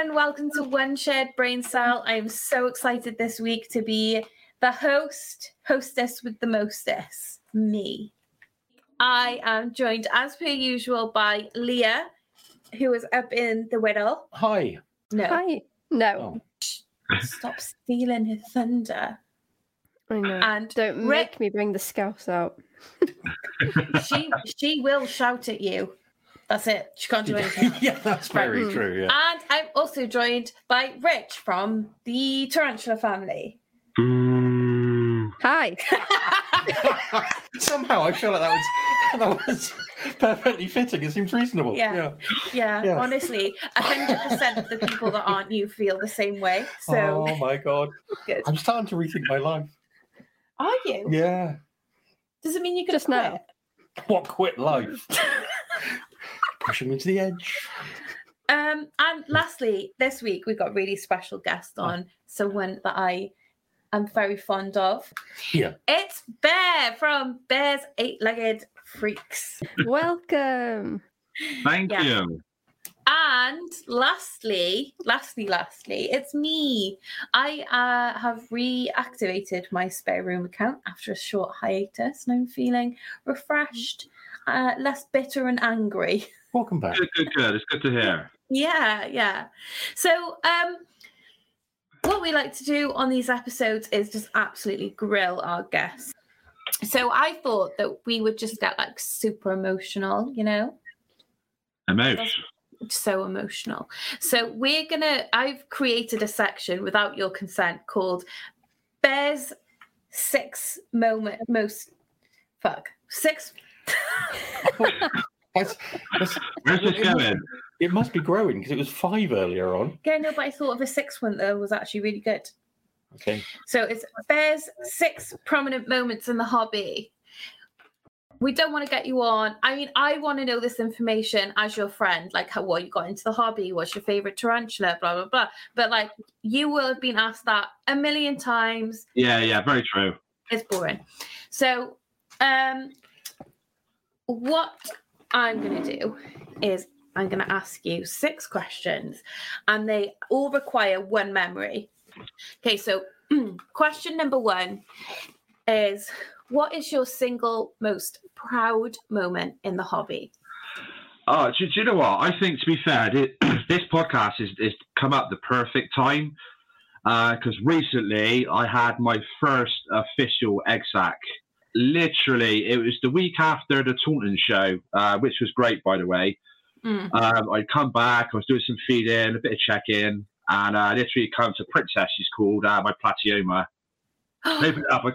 everyone. Welcome to One Shared Brain Cell. I am so excited this week to be the host, hostess with the mostess, me. I am joined, as per usual, by Leah, who is up in the middle. Hi. No, Hi. No, Oh. stop stealing her thunder. I know. And Don't Rick- make me bring the scouts out. she she will shout at you. That's it. She can't do anything. yeah, that's very Right. true. Yeah. And I'm also joined by Rich from the Tarantula family. Boo. Hi. Somehow I feel like that was that was perfectly fitting. It seems reasonable. Yeah. Yeah, Yeah. honestly, hundred percent of the people that aren't you feel the same way. So oh my god. good. I'm starting to rethink my life. Are you? Yeah. Does it mean you're gonna Just now. quit? What quit life? Pushing me to the edge. Um, and lastly, this week we've got a really special guest on, someone that I am very fond of. Yeah. It's Bear from Bear's Eight Legged Freaks. Welcome. Thank Yeah. you. And lastly, lastly, lastly, it's me. I uh, have reactivated my spare room account after a short hiatus, and I'm feeling refreshed, uh, less bitter and angry. Welcome back. Good, good, good. It's good to hear. Yeah, yeah. So, um, what we like to do on these episodes is just absolutely grill our guests. So I thought that we would just get like super emotional, you know, Emotion. so emotional. So we're gonna. I've created a section without your consent called "Bears Six Moment Most Fuck Six. That's- that's- Where's this going? it must be growing because it was five earlier on. Yeah, no, but I thought of a sixth one that was actually really good. Okay. So it's Bear's six prominent moments in the hobby. We don't want to get you on. I mean, I want to know this information as your friend, like how what you got into the hobby, what's your favorite tarantula, blah blah blah. But like, you will have been asked that a million times. Yeah, yeah, very true. It's boring. So, um, what I'm going to do is I'm going to ask you six questions, and they all require one memory. Okay, so question number one is What is your single most proud moment in the hobby? Oh, do, do you know what? I think to be fair, thi- this podcast is is come up the perfect time uh, because recently I had my first official egg sac. Literally, it was the week after the Taunton show, uh, which was great, by the way. Mm. Um, I'd come back, I was doing some feeding, a bit of check-in, and uh, literally come to Princess, she's called, uh, my Platyomma. opened it up. I,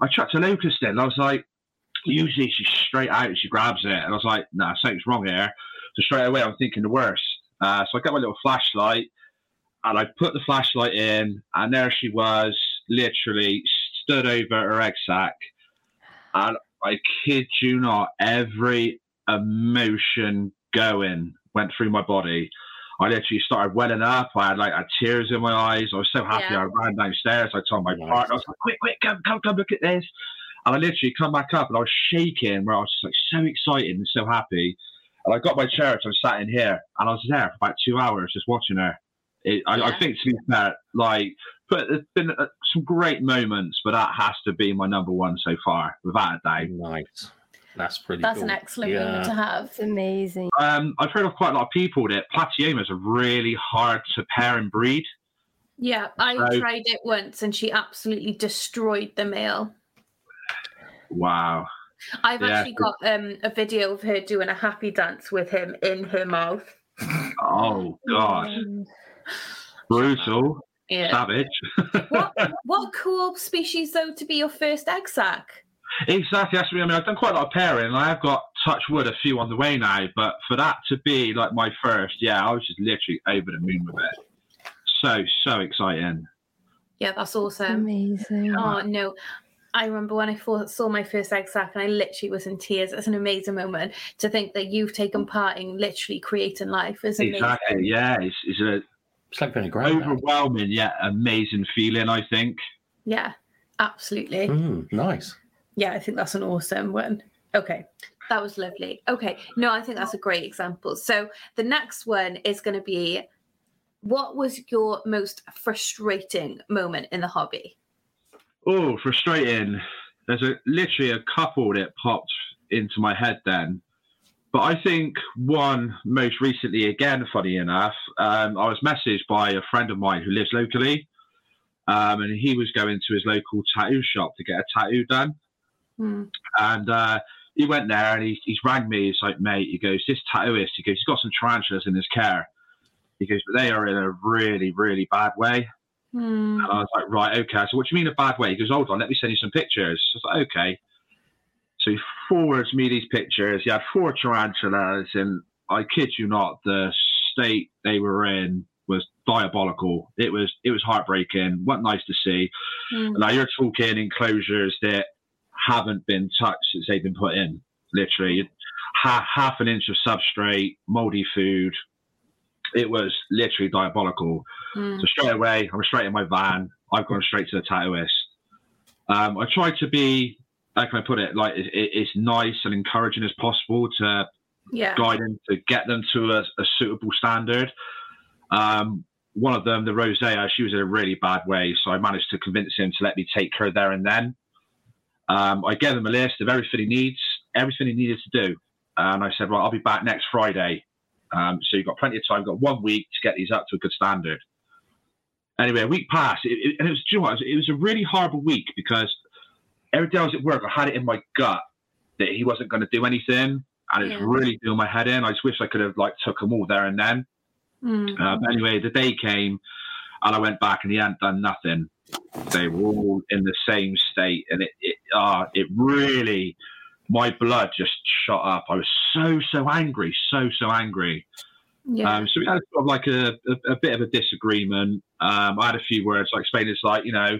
I chucked a locust in. I was like, usually she's straight out and she grabs it. And I was like, nah, something's wrong here. So straight away, I'm thinking the worst. Uh, so I got my little flashlight and I put the flashlight in, and there she was, literally stood over her egg sac. And I kid you not, every emotion going went through my body. I literally started welling up. I had like had tears in my eyes. I was so happy. Yeah. I ran downstairs. I told my Nice. partner, I was like, quick, quick, come, come, come, look at this. And I literally come back up and I was shaking where I was just like so excited and so happy. And I got my chair, so I was sat in here and I was there for about two hours just watching her. It, I, Yeah. I think to be fair, like, but there's been uh, some great moments, but that has to be my number one so far, without a doubt. Nice. That's pretty That's cool. an excellent Yeah. moment to have. It's amazing. Um, I've heard of quite a lot of people that platyommas are really hard to pair and breed. Yeah, I So- tried it once and she absolutely destroyed the male. Wow. I've Yeah. actually got um, a video of her doing a happy dance with him in her mouth. Oh God, Um, brutal, Yeah. savage. what what cool species though to be your first egg sac? Exactly. That's what I mean. I've done quite a lot of pairing, and I have got touch wood a few on the way now. But for that to be like my first, yeah, I was just literally over the moon with it. So so exciting. Yeah, that's awesome. amazing. Oh no. I remember when I saw my first egg sac and I literally was in tears. It's an amazing moment to think that you've taken part in literally creating life. Is amazing. Exactly. Yeah, it's, it's an It's like being a grandma. overwhelming yet amazing feeling. I think. Yeah, absolutely. Mm, nice. Yeah, I think that's an awesome one. Okay, that was lovely. Okay, no, I think that's a great example. So the next one is going to be what was your most frustrating moment in the hobby? Oh, frustrating. There's a literally a couple that popped into my head then. But I think one most recently, again, funny enough, um, I was messaged by a friend of mine who lives locally, um, and he was going to his local tattoo shop to get a tattoo done. Hmm. And uh, he went there and he, he's rang me. He's like, mate, he goes, this tattooist, he goes, he's got some tarantulas in his care. He goes, but they are in a really, really bad way. Hmm. And I was like, right, okay. So what do you mean a bad way? He goes, hold on, let me send you some pictures. I was like, okay. So he forwards me these pictures. He had four tarantulas, and I kid you not, the state they were in was diabolical. It was it was heartbreaking. What nice to see. Hmm. Now you're talking enclosures that haven't been touched since they've been put in. Literally, half, half an inch of substrate, moldy food. It was literally diabolical. Hmm. So straight away, I'm straight in my van. I've gone straight to the tattooist. Um, I tried to be, how can I put it, like it, it- it's nice and encouraging as possible to Yeah. guide them to get them to a, a suitable standard. Um, one of them, the Rosea, she was in a really bad way, so I managed to convince him to let me take her there and then. Um, I gave him a list of everything he needs, everything he needed to do, and I said, "Well, I'll be back next Friday." Um, so you've got plenty of time. You've got one week to get these up to a good standard. Anyway, a week passed, it, it- and it was, do you know what? It was, it was a really horrible week because every day I was at work, I had it in my gut that he wasn't going to do anything, and it's Yeah. really doing my head in. I just wish I could have like took them all there and then. Hmm. Uh, but anyway, the day came, and I went back, and he hadn't done nothing. They were all in the same state, and it it, uh, it really, my blood just shot up. I was so so angry, so so angry. Yeah. Um, so we had sort of like a, a, a bit of a disagreement. Um, I had a few words. I explained it's like, you know,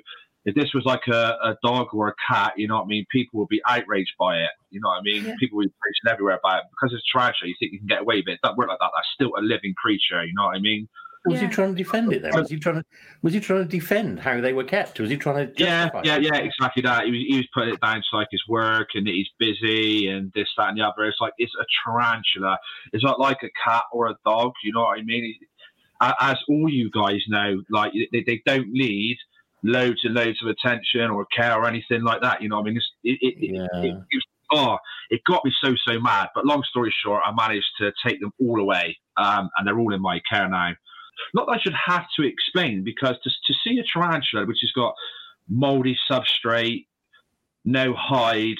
if this was like a, a dog or a cat, you know what I mean, people would be outraged by it. You know what I mean? Yeah. People would be preaching everywhere about it. Because it's trash, you think you can get away with it. It doesn't work like that. That's still a living creature. You know what I mean? Was Yeah. he trying to defend it then? Was he trying to was he trying to defend how they were kept? Was he trying to Yeah, justify yeah, it? yeah, exactly that. He was, he was putting it down to like his work and that he's busy and this, that, and the other. It's like it's a tarantula. It's not like a cat or a dog. You know what I mean? A- As all you guys know, like they, they don't need loads and loads of attention or care or anything like that. You know what I mean? It's, it, it, it, Yeah. it, it oh, it got me so so mad. But long story short, I managed to take them all away, um, and they're all in my care now. Not that I should have to explain because to, to see a tarantula which has got moldy substrate, no hide,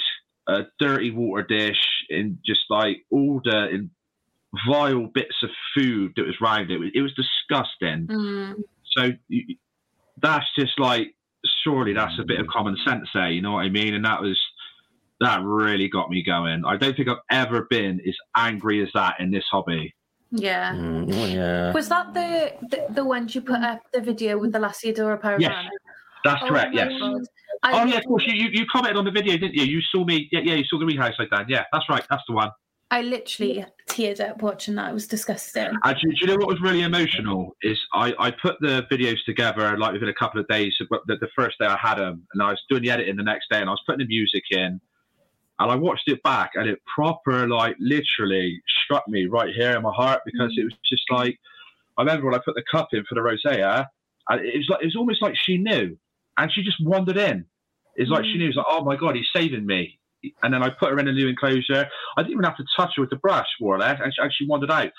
a dirty water dish, and just like all the in vile bits of food that was round it, it was disgusting. Hmm. So you, that's just like surely that's a bit of common sense there. You know what I mean? And that was that really got me going. I don't think I've ever been as angry as that in this hobby. Yeah. Mm, oh, yeah. Was that the, the the ones you put up the video with the Lasiodora parahybana? Yes, That's Oh correct. Yes. God. Oh yeah, of course. You, you you commented on the video, didn't you? You saw me. Yeah, yeah. You saw the rehouse I done. Yeah, that's right. That's the one. I literally teared up watching that. It was disgusting. Actually, do you know what was really emotional? Is I, I put the videos together like within a couple of days. But the, the first day I had them, and I was doing the editing the next day, and I was putting the music in, and I watched it back, and it proper like literally struck me right here in my heart because it mm. was just like I remember when I put the cup in for the rosea, and it was like it was almost like she knew, and she just wandered in. It's like she mm. knew. It's like, oh my god, he's saving me. And then I put her in a new enclosure. I didn't even have to touch her with the brush, more or less, and she, and she wandered out.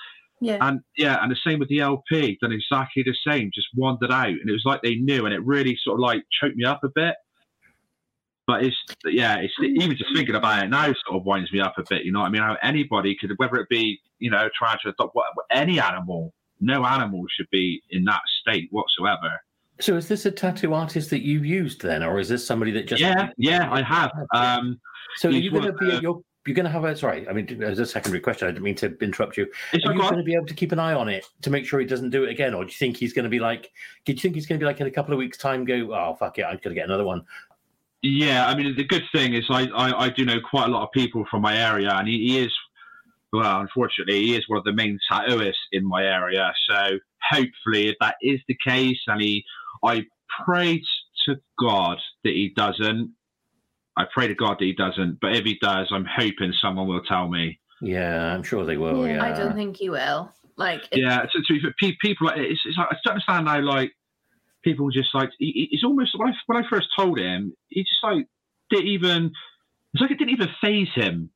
Yeah. And yeah, and the same with the LP, done exactly the same, just wandered out. And it was like they knew, and it really sort of like choked me up a bit. But it's, yeah, it's even just thinking about it now sort of winds me up a bit. You know what I mean? How anybody could, whether it be, you know, trying to adopt what, any animal, no animal should be in that state whatsoever. So is this a tattoo artist that you used then, or is this somebody that just yeah, yeah, I have. Um, So you're you going to be the- you're you're going to have a sorry? I mean, as a secondary question, I didn't mean to interrupt you. Are you going to be able to keep an eye on it to make sure he doesn't do it again, or do you think he's going to be like? Do you think he's going to be like in a couple of weeks' time? Go, oh fuck it, I'm going to get another one. Yeah, I mean, the good thing is I, I, I do know quite a lot of people from my area, and he, he is, well, unfortunately, he is one of the main tattooists in my area. So hopefully, if that is the case, and he, I pray to God that he doesn't. I pray to God that he doesn't. But if he does, I'm hoping someone will tell me. Yeah, I'm sure they will. Yeah. Yeah, I don't think you will. Like, it- Yeah, so to be fair, people it's, it's like I don't understand how like people just like he- he- it's almost when I when I first told him, he just like didn't even it's like it didn't even phase him.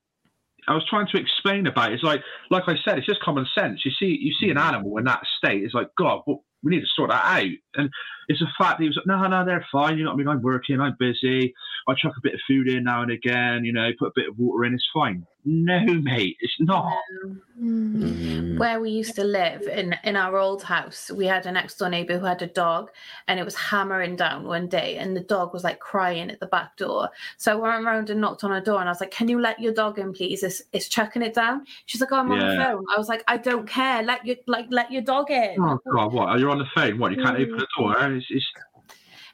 I was trying to explain about it. It's like like I said, it's just common sense. You see you see an mm. animal in that state, it's like God, well, we need to sort that out. And it's a fact that he was like, no, no, they're fine. You know what I mean? I'm working, I'm busy. I chuck a bit of food in now and again. You know, put a bit of water in. It's fine. No, mate, it's not. Mm. Mm. where we used to live in in our old house we had a next door neighbor who had a dog and it was hammering down one day and the dog was like crying at the back door so i went around and knocked on her door and i was like can you let your dog in please it's, it's chucking it down she's like oh i'm on the phone i was like i don't care let your like let your dog in Oh God, what? Are you on the phone? What? You can't open the door? It's, it's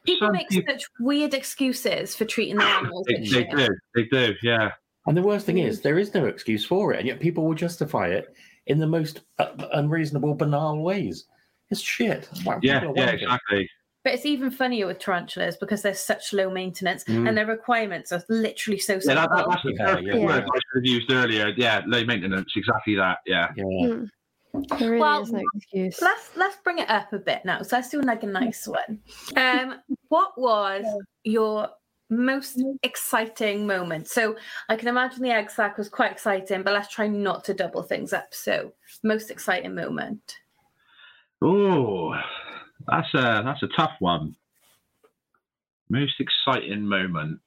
people some make people- such weird excuses for treating their animals they, they do. They do. Yeah. And the worst thing is, there is no excuse for it, and yet people will justify it in the most uh, unreasonable, banal ways. It's shit. Wow, Yeah. Yeah. Exactly. but it's even funnier with tarantulas because they're such low maintenance Mm. and their requirements are literally so simple that, that, that's the Yeah, perfect yeah. word I should have used earlier. Yeah, low maintenance. Exactly that. Yeah. Yeah. Mm. There really Well, is no excuse. let's let's bring it up a bit now. So let's do like a nice one. Um, what was your most exciting moment? So I can imagine the egg sac was quite exciting, but let's try not to double things up. So most exciting moment. Oh, that's a that's a tough one. Most exciting moment.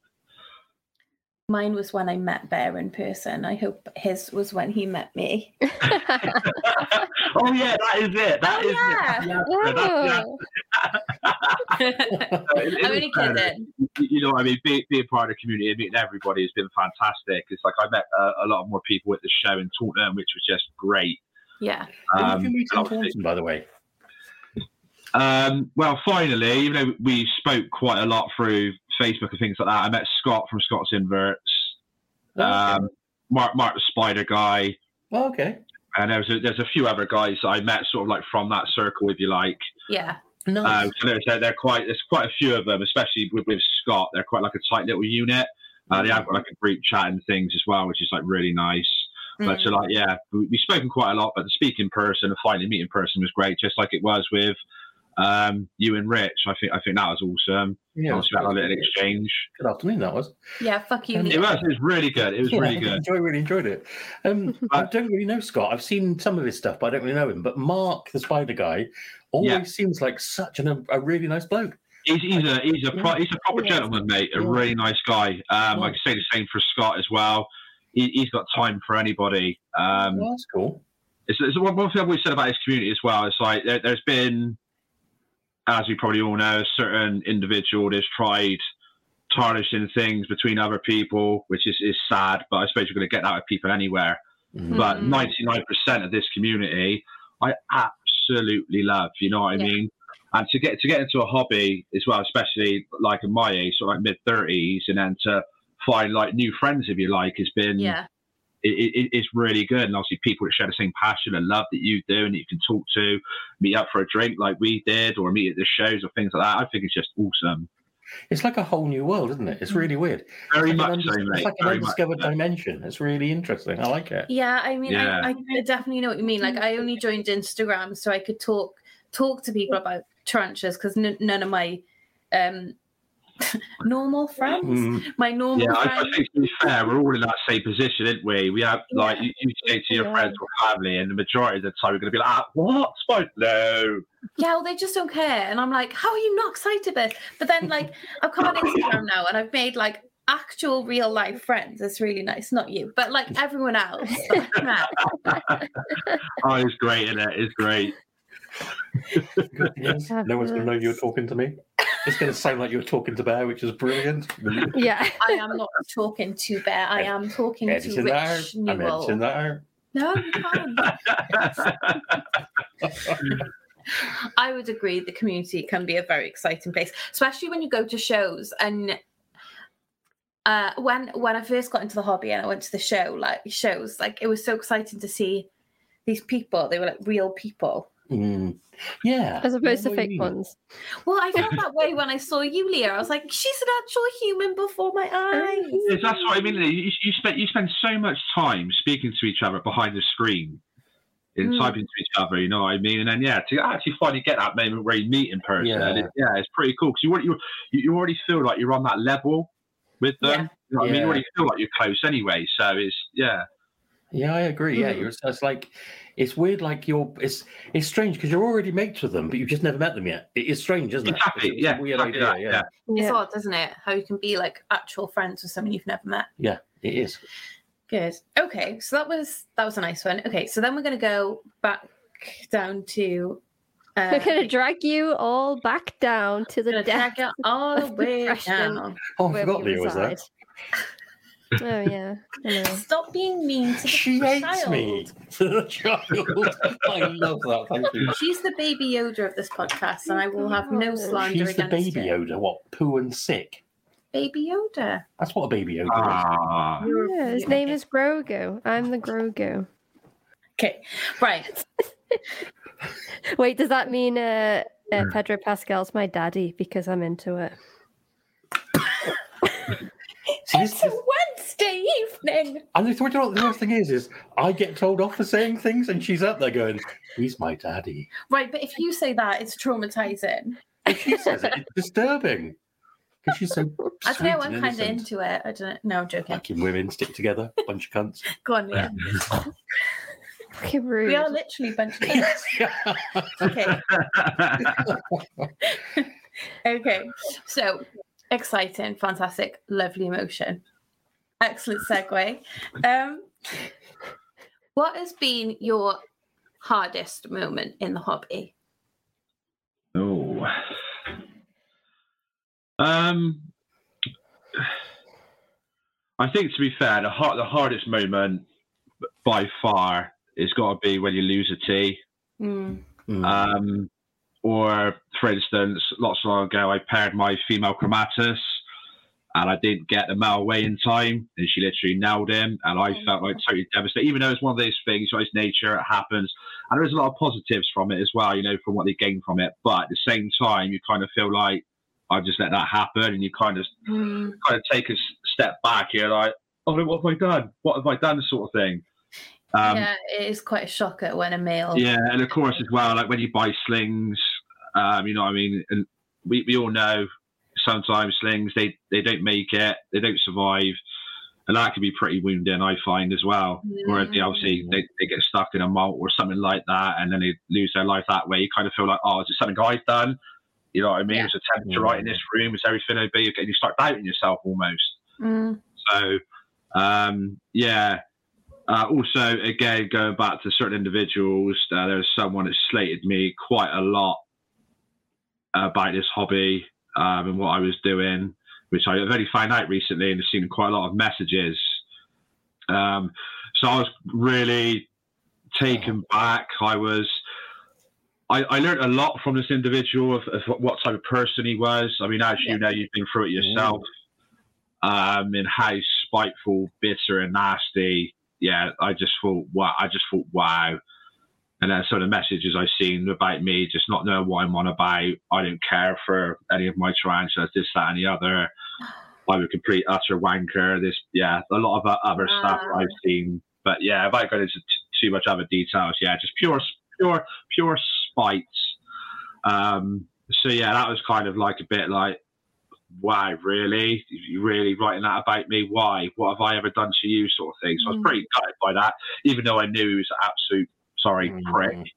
Mine was when I met Bear in person. I hope his was when he met me. oh yeah, that is it. That Oh, is yeah. it. That's the. It- it I'm only kidding. You know, I mean, being, being part of the community and meeting everybody has been fantastic. It's like I met a, a lot more people at the show in Taunton, which was just great. Yeah. When Um, did you meet in obviously- Taunton, by the way? Um, well, finally, even though we spoke quite a lot through Facebook and things like that, I met Scott from Scott's Inverts, Oh, okay. um, Mark, Mark the Spider guy, Oh, okay. and there's a, there's a few other guys I met sort of like from that circle, if you like. Yeah. Nice. Uh, so there's, they're, they're quite there's quite a few of them, especially with, with Scott. They're quite like a tight little unit. Uh, they have got like a group chat and things as well, which is like really nice. But Mm. so like yeah, we, we've spoken quite a lot, but to speak in person and finally meet in person was great, just like it was with um, you and Rich. I think I think that was awesome. yeah, Obviously, that little exchange. good afternoon. That was. Yeah. Fuck you. Um, It was. It was really good. It was really Yeah, I good. enjoy, really enjoyed it. Um, I don't really know Scott. I've seen some of his stuff, but I don't really know him. But Mark, the spider guy, always Yeah. seems like such an, a really nice bloke. He's, he's a he's a pro, he's a proper gentleman, mate. A really nice guy. Um, I can say the same for Scott as well. He, he's got time for anybody. Um, well, that's cool. it's, it's one, one thing I've always said about his community as well. It's like there, there's been, as we probably all know, a certain individual that's tried tarnishing things between other people, which is, is sad. But I suppose you're going to get that with people anywhere. Mhm. But Mhm. 99% of this community, I absolutely love. You know what I Yeah. mean? And to get to get into a hobby as well, especially like in my age, sort of like mid 30s, and then to find like new friends, if you like, has been Yeah. It, it, it's really good. And obviously, people that share the same passion and love that you do, and that you can talk to, meet up for a drink like we did, or meet at the shows or things like that. I think it's just awesome. It's like a whole new world, isn't it? It's really weird. Very It's like much an so, mate. It's like an Very much undiscovered so. dimension. It's really interesting. I like it. Yeah, I mean, Yeah. I, I definitely know what you mean. Like, I only joined Instagram so I could talk talk to people about tarantulas because n- none of my um normal friends, Mm. my normal Yeah, I, I friends, think to be fair, we're all in that same position, aren't we? We have like you, you say to your Yeah. friends or family, and the majority of the time we're going to be like, "Ah, "What? Spike? No." yeah, well, they just don't care. And I'm like, how are you not excited about it? But then, like, I've come on Instagram now and I've made like actual real life friends. It's really nice, not you, but like everyone else. Oh, it's great, isn't it? It's great. Good no one's going to know you're talking to me. It's going to sound like you're talking to Bear, which is brilliant. Yeah. I am not talking to Bear. I am talking to Editing that out. Rich I'm editing that out. No, you can't. I would agree the community can be a very exciting place, especially when you go to shows and uh when when I first got into the hobby and I went to the show, like shows, like it was so exciting to see these people. They were like real people. Mm. Yeah. As opposed I to know what you fake ones. Well, I felt that way when I saw you, Leah. I was like, she's an actual human before my eyes. Yes, that's what I mean. You, you spend you spend so much time speaking to each other behind the screen, in Mm. typing to each other. You know what I mean? And then yeah, to actually finally get that moment where you meet in person, Yeah. it, yeah, it's pretty cool because you, already- you you already feel like you're on that level with them. Yeah. You know what I mean? You already feel like you're close anyway. So it's yeah. Yeah, I agree. Yeah, Mhm. you're, it's like it's weird. Like you're it's it's strange because you're already mates with them, but you've just never met them yet. It is strange, isn't it? Exactly, It's, it's yeah, a weird exactly idea. that, yeah. It's Yeah. odd, isn't it? How you can be like actual friends with someone you've never met. yeah, it is. Good. Okay, so that was that was a nice one. Okay, so then we're gonna go back down to. Uh, We're gonna drag you all back down to the gonna depth drag it all the way down. Oh, I where forgot we Leah was there. Reside. oh yeah, I know. Stop being mean to the She hates child. me. The child. I love that. Thank you. She's the baby Yoda of this podcast, and I will have no slander She's the against baby her. Yoda. What? Poo and sick. Baby Yoda. That's what a baby Yoda is. Ah, You're- Yeah, his name is Grogu. I'm the Grogu. Okay, right. Wait, does that mean uh, Hmm. uh, Pedro Pascal's my daddy because I'm into it? See, this- It's a Wednesday evening. And the, you what the worst thing is, is I get told off for saying things, and she's up there going, "He's my daddy." Right, but if you say that, it's traumatizing. If she says it, it's disturbing because she's so. I don't know. I'm kind of into it. I don't know. No, I'm joking. Fucking women stick together, bunch of cunts. Go on, yeah. Fucking rude. We are literally a bunch of kids. Okay. Okay. So exciting, fantastic, lovely emotion. Excellent segue. Um, what has been your hardest moment in the hobby? Oh. Um, I think to be fair, the hard, the hardest moment by far is got to be when you lose a tea. Mm. Mm. Um, or, for instance, lots of long ago, I paired my female chromatus and I didn't get the male away in time, and she literally nailed him, and I felt like totally devastated. Even though it's one of those things, it's nature, it happens, and there's a lot of positives from it as well, you know, from what they gain from it. But at the same time, you kind of feel like I just let that happen, and you kind of Mm. kind of take a step back. You're like, oh, what have I done? What have I done? Sort of thing. Um, yeah, it is quite a shocker when a male. yeah, and of course as well, like when you buy slings, um, you know what I mean, and we, we all know sometimes slings they, they don't make it, they don't survive, and that can be pretty wounding, I find as well. Where they obviously they, they get stuck in a molt or something like that, and then they lose their life that way. You kind of feel like, oh, is it something I've done? You know what I mean? Yeah. It's a temperature right in this room. Is everything okay? And you start doubting yourself almost. Mm. So, um, yeah. Uh, also, again, going back to certain individuals, uh, there was someone that slated me quite a lot about this hobby um, and what I was doing, which I've only found out recently and have seen quite a lot of messages. Um, so I was really taken back. I was. I, I learned a lot from this individual of, of what type of person he was. I mean, as Yeah. you know, you've been through it yourself um, and how spiteful, bitter, and nasty. Yeah, I just thought, wow, I just thought, wow. And then some of the messages I've seen about me, just not knowing what I'm on about. I don't care for any of my tarantulas, this, that, and the other. I'm a complete utter wanker. This, yeah, a lot of uh, other stuff Ah. I've seen. But yeah, if I go into t- too much other details, yeah, just pure, pure, pure spite. Um, so yeah, that was kind of like a bit like, wow, really? You really writing that about me? Why? What have I ever done to you? Sort of thing. So I was Mm. pretty gutted by that, even though I knew he was an absolute sorry Mm. prick.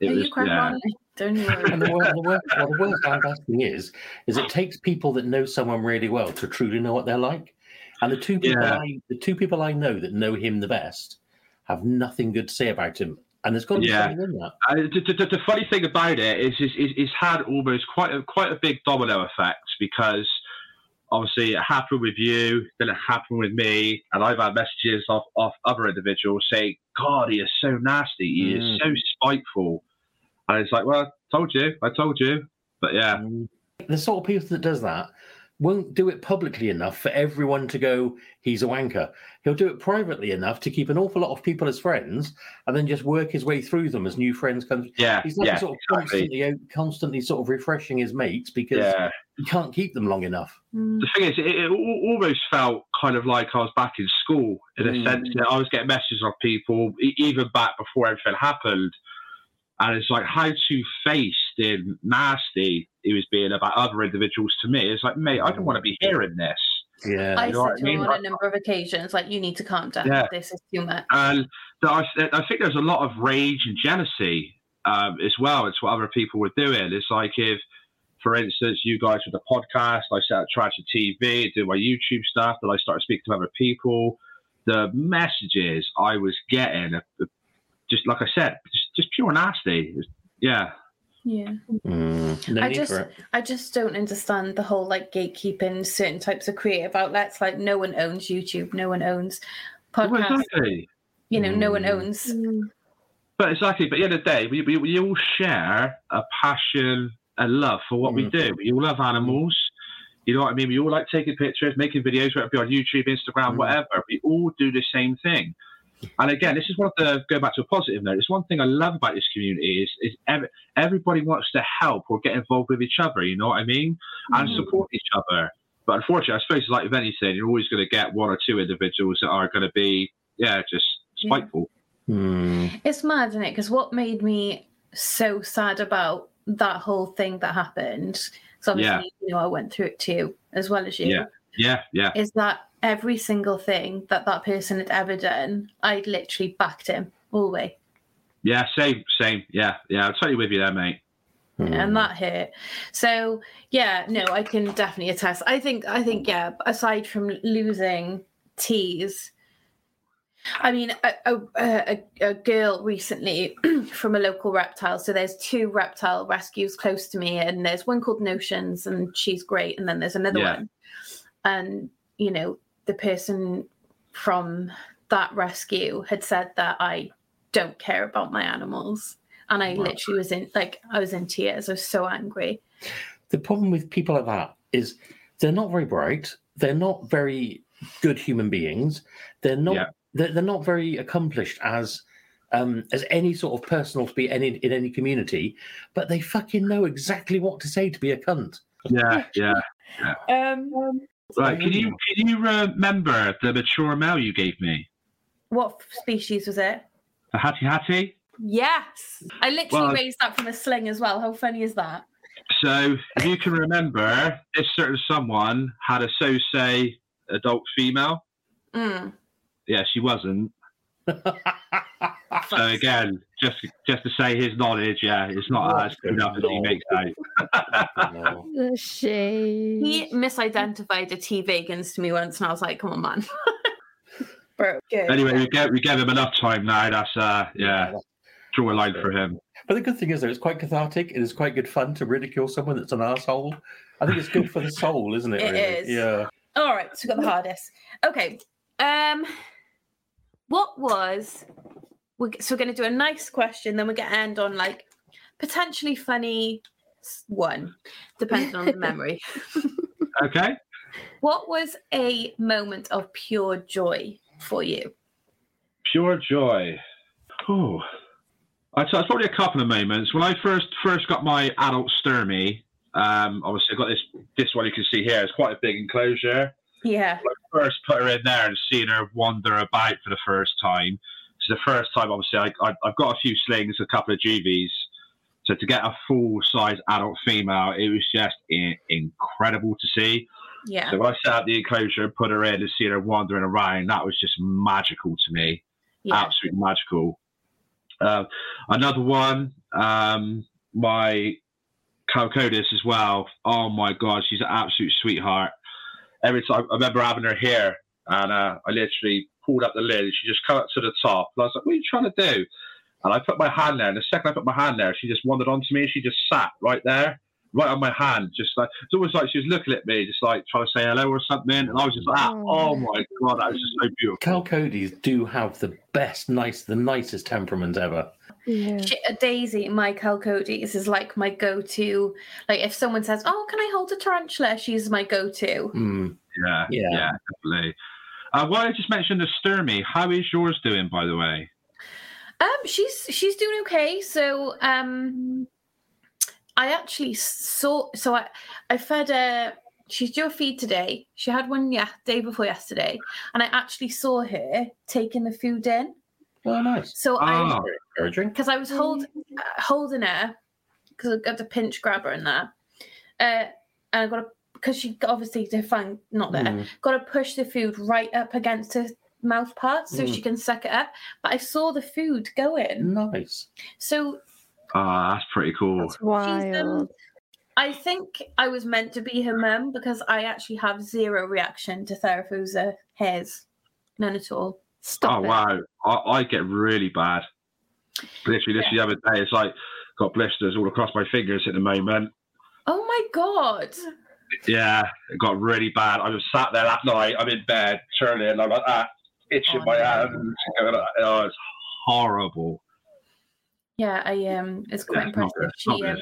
It No, was, you crack yeah. on. Don't you worry. And the, wor- the, worst, well, the worst and best thing is, is it takes people that know someone really well to truly know what they're like. And the two people, Yeah. I, the two people I know that know him the best, have nothing good to say about him. And there's got to be Yeah. something in that. Uh, the, the, the funny thing about it is, is, is it's had almost quite a quite a big domino effect because obviously it happened with you, then it happened with me, and I've had messages off, off other individuals saying, "God, he is so nasty. He Mm. is so spiteful," and it's like, "Well, I told you, I told you." But yeah, The sort of people that does that won't do it publicly enough for everyone to go, he's a wanker. He'll do it privately enough to keep an awful lot of people as friends and then just work his way through them as new friends come. Yeah, He's like yeah, sort of exactly. constantly, out- constantly sort of refreshing his mates because yeah. he can't keep them long enough. Mm. the thing is, it, it almost felt kind of like I was back in school in a Mm. sense that I was getting messages of people, e- even back before everything happened. And it's like how two faced and nasty he was being about other individuals to me. It's like, mate, I don't want to be hearing this. Yeah. I you know what said to him mean? on a number of occasions, like, you need to calm down. Yeah. This is too much. And I, I think there's a lot of rage and jealousy um, as well. It's what other people were doing. It's like if, for instance, you guys with the podcast, I set up Tragic TV, do my YouTube stuff, then I started speaking to other people. The messages I was getting, uh, uh, just like I said, just, just pure nasty. Yeah. Yeah. Mm, I just- I just don't understand the whole like gatekeeping certain types of creative outlets. Like no one owns YouTube, no one owns Well, podcasts. exactly. You know, no one Mm. owns. But exactly. But at the end of the day, we, we, we all share a passion and love for what we Mm. do. We all love animals. You know what I mean? We all like taking pictures, making videos, whether it be on YouTube, Instagram, Mm. whatever. We all do the same thing. And again, this is one of the go back to a positive note. It's one thing I love about this community is is every, everybody wants to help or get involved with each other. You know what I mean? And Mhm. support each other. But unfortunately, I suppose like with anything, you're always going to get one or two individuals that are going to be, yeah, just Yeah. spiteful. Mm, It's mad, isn't it? Because what made me so sad about that whole thing that happened, so obviously, Yeah. you know, I went through it too, as well as you, Yeah. Yeah, yeah. is that every single thing that that person had ever done, I'd literally backed him all the way. Yeah, same, same. Yeah, yeah. I'm totally with you there, mate. mm. and that hit. So yeah, no, I can definitely attest. I think I think yeah. Aside from losing teas, I mean a, a, a, a girl recently from a local reptile. So there's two reptile rescues close to me, and there's one called Notions, and she's great, and then there's another Yeah. one, and you know the person from that rescue had said that I don't care about my animals. And I Wow. literally was in like I was in tears. I was so angry. the problem with people like that is they're not very bright. They're not very good human beings. They're not. Yeah. They're, they're not very accomplished as um, as any sort of personal to be any in any community. But they fucking know exactly what to say to be a cunt. Yeah, yeah. Um, Right. Can you can you remember the mature male you gave me? what species was it? The Hattie Hattie? Yes, I literally Well- raised that from a sling as well. How funny is that? So if you can remember, this certain someone had a so say adult female. Mm. Yeah, she wasn't. So again, just just to say his knowledge, yeah, it's not What as good enough as he makes out. The shade. He misidentified a T vagans to me once, and I was like, "Come on, man." Bro, good. Anyway, we gave we gave him enough time now. That's uh yeah, draw a line for him. But the good thing is, though, it's quite cathartic. It is quite good fun to ridicule someone that's an asshole. I think it's good for the soul, isn't it? It really? is. Yeah. All right, so we got the hardest. Okay. Um, what was? We're, so we're going to do a nice question, then we're going to end on like potentially funny one, depending on the memory. Okay. What was a moment of pure joy for you? Pure joy. Oh, I'd say it's probably a couple of moments. When I first first got my adult Stirmi, um, obviously I got this this one you can see here. It's quite a big enclosure. Yeah. First put her in there and seeing her wander about for the first time. It's the first time, obviously, I, I, I've got a few slings, a couple of GVs. So to get a full size adult female, it was just in, incredible to see. Yeah. So when I set up the enclosure and put her in and seeing her wandering around, that was just magical to me Yeah. absolutely magical. Uh, another one, um, my Chalcodes as well. Oh my god, she's an absolute sweetheart. Every time I remember having her here, and uh, I literally pulled up the lid, and she just come up to the top, and I was like, "What are you trying to do?" And I put my hand there, and the second I put my hand there, she just wandered onto me, and she just sat right there, right on my hand, just like it's almost like she was looking at me, just like trying to say hello or something. And I was just like, Oh. "Oh my god, that was just so beautiful." Chalcodes do have the best, nice, the nicest temperament ever. Yeah. She- uh, Daisy, my Chalcodes, is like my go-to. Like if someone says, "Oh, can I hold a tarantula?" She's my go-to. Mm, Yeah, Yeah. yeah, definitely. Uh, why I just mentioned the Stirmi. How is yours doing, by the way? Um, she's she's doing okay. So um, I actually saw. So I I fed her. She's due a feed today. She had one yeah day before yesterday, and I actually saw her taking the food in. Well, nice. So I Ah, Very encouraging. because I was hold, uh, holding her because I got to pinch grab her in there, uh, and I got to because she obviously her fang not there. Mm, Got to push the food right up against her mouth part so Mm. she can suck it up. But I saw the food go in, nice. so ah, that's pretty cool. That's wild. I think I was meant to be her mum because I actually have zero reaction to Theraphosa hairs, none at all. Stop oh it. wow, I, I get really bad. Literally, this the other day, it's like got blisters all across my fingers at the moment. Oh my god! Yeah, it got really bad. I was sat there that night. I'm in bed, turning, and I'm like that, itching Oh, my no. hands. Oh, it's horrible. Yeah, I um, it's quite not impressive. good, She um,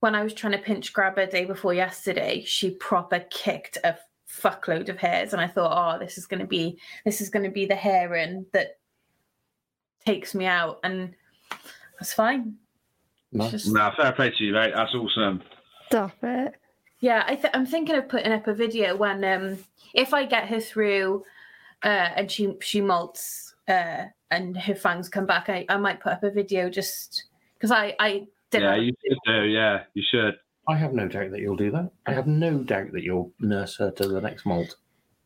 when I was trying to pinch grab her day before yesterday, she proper kicked a fuckload of hairs, and I thought, oh, this is going to be this is going to be the heron that takes me out, and that's fine. Nice. Just- Nah, fair play to you, mate. That's awesome. Stop it. Yeah, I th- I'm thinking of putting up a video when um if I get her through uh and she she molts uh and her fangs come back, I, I might put up a video just because I I didn't Yeah, you should do. Yeah, you should. I have no doubt that you'll do that. I have no doubt that you'll nurse her to the next molt.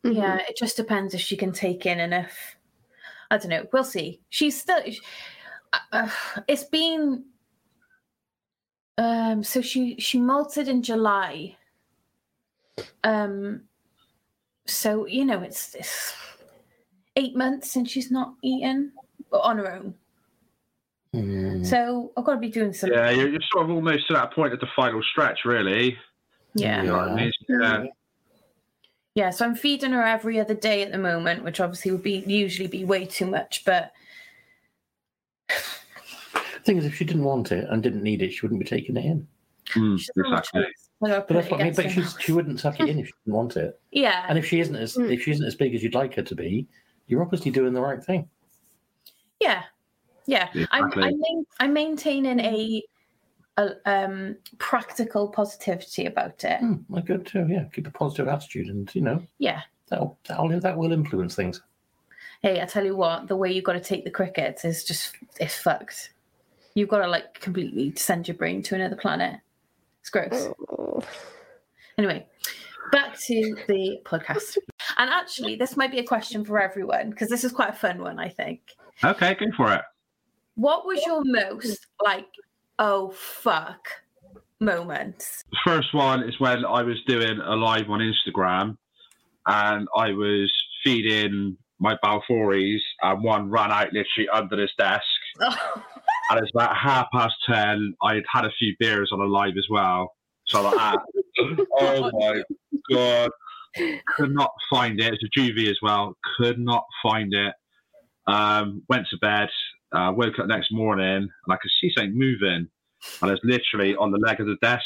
Yeah it just depends if she can take in enough. I don't know. We'll see. She's still. Uh, uh, it's been. Um. So she she molted in July. Um. So you know it's, it's eight months since she's not eaten on her own. Mm. So I've got to be doing some. Yeah, you're, you're sort of almost to that point at the final stretch, really. Yeah. You know I mean? Yeah. Yeah, so I'm feeding her every other day at the moment, which obviously would be usually be way too much, but thing is, if she didn't want it and didn't need it, she wouldn't be taking it in. Mm, she doesn't have a exactly. choice. I gotta But that's what I mean. But she's, she wouldn't suck it in if she didn't want it. yeah, And if she isn't as Mm. if she isn't as big as you'd like her to be, you're obviously doing the right thing. yeah, yeah. I'm Exactly. I'm, main, I'm maintaining a, a um practical positivity about it. Hmm, well, good too. Yeah, keep a positive attitude, and you know Yeah. that'll that'll that will influence things. Hey, I tell you what, the way you've got to take the crickets is just it's fucked. You've got to like completely send your brain to another planet. It's gross. Oh. Anyway, back to the podcast. And actually, this might be a question for everyone because this is quite a fun one, I think. Okay, go for it. What was your most like, oh fuck moment? The first one is when I was doing a live on Instagram and I was feeding my Balfouris and one ran out literally under this desk. And it's about half past 10. I'd had a few beers on a live as well. So I'm like, ah, oh my God. Could not find it. It's a juvie as well. Could not find it. Um, went to bed, uh, woke up next morning and I could see something moving. And it's literally on the leg of the desk.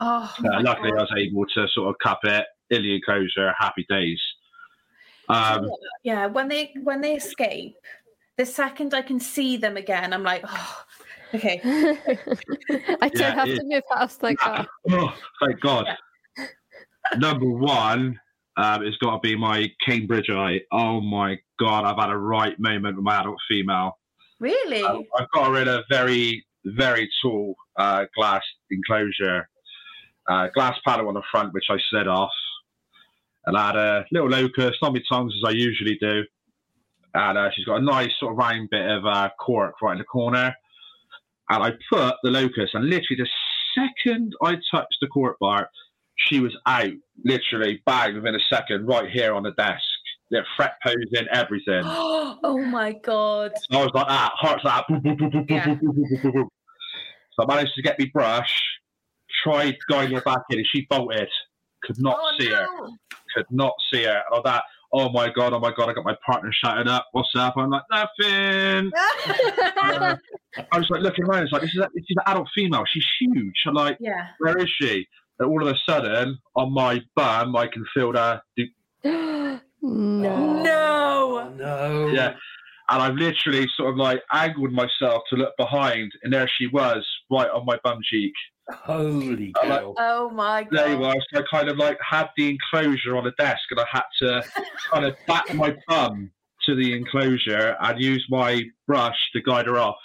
oh, Uh, luckily, God. I was able to sort of cup it. Ilya Kozer, happy days. Um, yeah, when they when they escape, the second I can see them again, I'm like, oh, okay. I don't Yeah, have it- to move house like that. oh, thank God. Number one um, has got to be my cambridgei. Oh my God, I've had a right moment with my adult female. Really? Uh, I've got her in a very, very tall uh, glass enclosure, uh, glass panel on the front, which I slid off. And I had a little locust on my tongues as I usually do. And uh, she's got a nice sort of round bit of uh, cork right in the corner. And I put the locust, and literally the second I touched the cork bar, she was out, literally bang within a second, right here on the desk. Yeah, fret posing, everything. oh my god. So I was like that, hearts like that. Yeah. So I managed to get me brush, tried guiding her back in, and she bolted. Could not oh, see her. Could not see her. And all that. Oh my god! Oh my god! I got my partner shouting up. What's up? I'm like nothing. Uh, I was like looking around. It's like this is a, this is an adult female. She's huge. I'm like, Yeah. where is she? And all of a sudden, on my bum, I can feel the no. Oh, no. yeah. And I've literally sort of like angled myself to look behind, and there she was, right on my bum cheek. Holy I like- Oh my god. There you god. are. So I kind of like had the enclosure on a desk, and I had to kind of back my bum to the enclosure and use my brush to guide her off.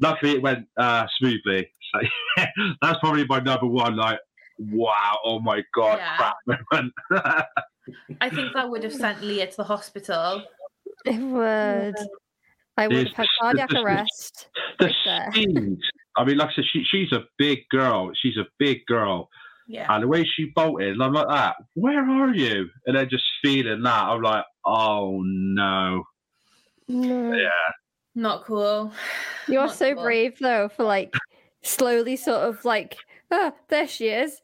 Luckily, it went uh, smoothly. So that's probably my number one. Like, wow, oh my god, Yeah. crap moment. I think that would have sent Leah to the hospital. It would. I would have had cardiac it's- arrest. the Right there. speed. I mean, like I said, she, she's a big girl. She's a big girl. Yeah. And the way she bolted, and I'm like that, where are you? And then just feeling that, I'm like, oh no. No. Yeah. Not cool. You're Not so cool. brave though for like slowly sort of like, oh, there she is.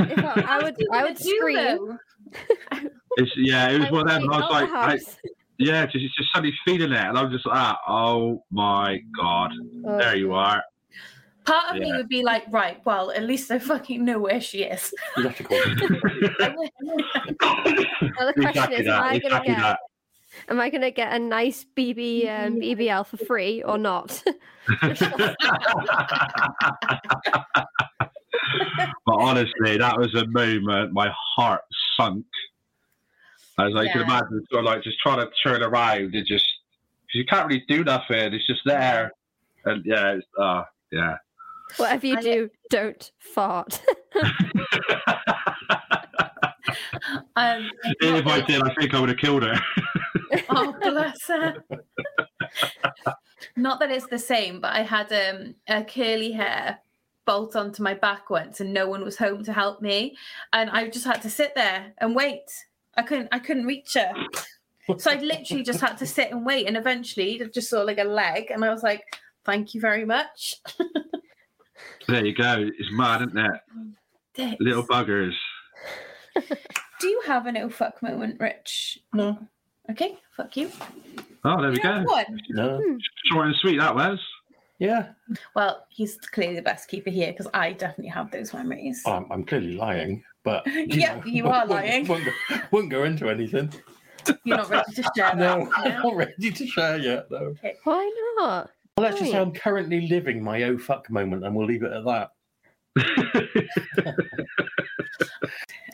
If I, I would I would scream. though? It's, yeah, it was one of them. I was out like, I, house. yeah, just, just suddenly feeling it. And I'm just like, oh my God. Oh, There you are. Part of me would be like, right, well, at least I fucking know where she is. You'd have to call Now the question exactly is, am that. I gonna get that. am I gonna get a nice BB um, BBL for free or not? but honestly, that was a moment my heart sunk. As I can imagine, sort of like just trying to turn around and just, 'cause you can't really do nothing. It's just there. And yeah, it's, uh, yeah. Whatever you do, don't fart. Um, if I did, I think I would have killed her. oh, bless her. Not that it's the same, but I had um, a curly hair bolt onto my back once, and no one was home to help me, and I just had to sit there and wait. I couldn't, I couldn't reach her, so I literally just had to sit and wait. And eventually, I just saw like a leg, and I was like, "Thank you very much." there you go. It's mad, isn't it? Dicks. Little buggers. Do you have an oh fuck moment, Rich? No. Okay, fuck you. Oh, there we You have go. one. No. Short and sweet, that was. Yeah. Well, he's clearly the best keeper here because I definitely have those memories. I'm, I'm clearly lying, but Yeah, you are won't- lying. Won't, go, won't go into anything. You're not ready to share that. No, I'm not ready to share yet, though. Why not? Well, let's just say I'm currently living my oh fuck moment, and we'll leave it at that.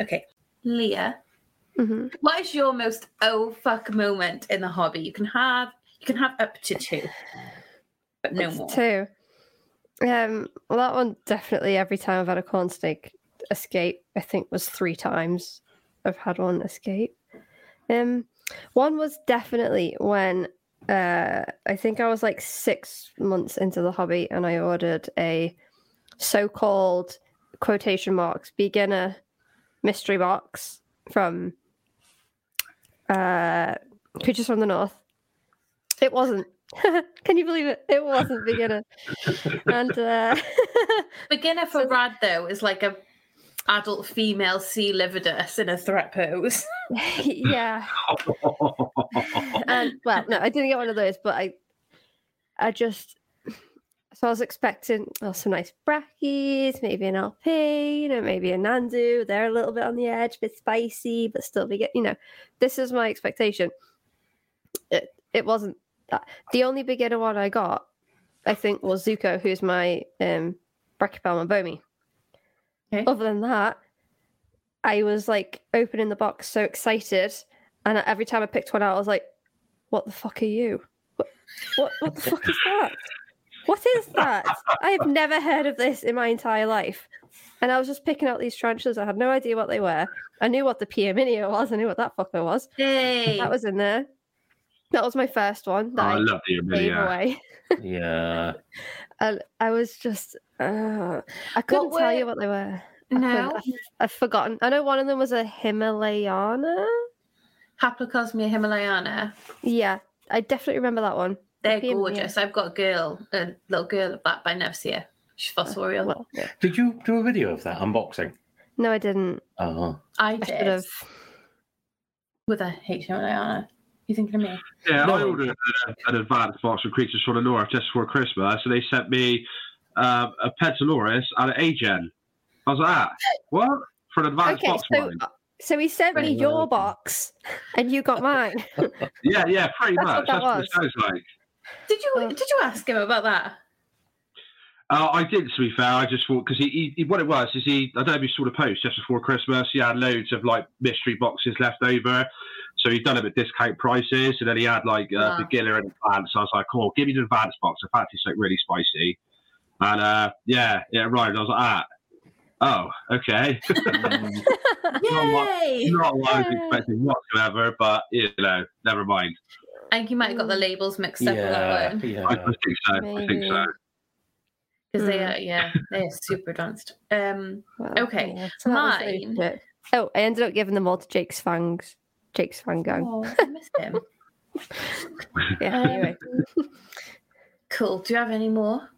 Okay, Leah, hmm what is your most oh fuck moment in the hobby? You can have you can have up to two, but no more. Two. Um, well, that one definitely. Every time I've had a corn snake escape, I think was three times I've had one escape. Um, one was definitely when uh, I think I was like six months into the hobby, and I ordered a so-called quotation marks beginner mystery box from uh, Creatures from the North. It wasn't. Can you believe it? It wasn't beginner. and uh, Beginner for Brad though is like a adult female C. lividus in a threat pose. yeah, and well, no, I didn't get one of those, but I, I just, so I was expecting oh, some nice brackies, maybe an LP, you know, maybe a Nhandu. They're a little bit on the edge, bit spicy, but still be get, you know, this is my expectation. It it wasn't that. The only beginner one I got, I think, was Zuko, who's my um Brachypelma boehmei. Okay. Other than that, I was like opening the box so excited, and every time I picked one out, I was like, "What the fuck are you? What what, what the fuck is that? What is that? I have never heard of this in my entire life." And I was just picking out these tarantulas. I had no idea what they were. I knew what the Pia Minio was. I knew what that fucker was. Hey, That was in there. That was my first one. that I I love the gave Amelia. away. Yeah. And I was just, uh, I couldn't tell you what they were. No, I have I've forgotten. I know one of them was a Himalayana. Haplocosmia himalayana. Yeah, I definitely remember that one. They're Pia- gorgeous. I've got a girl, a little girl of that, but I never see her. She's fossorial. Well, yeah. Did you do a video of that unboxing? No, I didn't. Oh. I I did have. with a himalayana. You thinking of me? Yeah, No. I ordered an, an advanced box of Creatures from the North just before Christmas, and they sent me um, a Petaloris and an Agen. I was like, ah, what? For an advanced Okay, box so wine? so he sent me Right. your box, and you got mine. Yeah, yeah, pretty That's much. what that That's what it was. sounds like. Did you did you ask him about that? Uh, I did, to be fair. I just thought because he, he, he, what it was is he. I don't know if you saw the post just before Christmas. He had loads of like mystery boxes left over, so he'd done them at discount prices, and then he had like uh, Ah. beginner and advanced. So I was like, "Cool, give me the advanced box." The fact it's like really spicy, and uh, yeah, yeah, right. I was like, "Ah, oh, okay." Yay! Not what I was expecting whatsoever, but you know, never mind. I think you might have got the labels mixed up with yeah, that one I. I think so. I think so. Because they Hmm. are yeah they're super advanced. Um, Well, Okay, yeah, so mine-. Oh, I ended up giving them all to Jake's fangs. Jake's fang gang. oh, I miss him. Yeah. Um, Anyway, Cool. Do you have any more?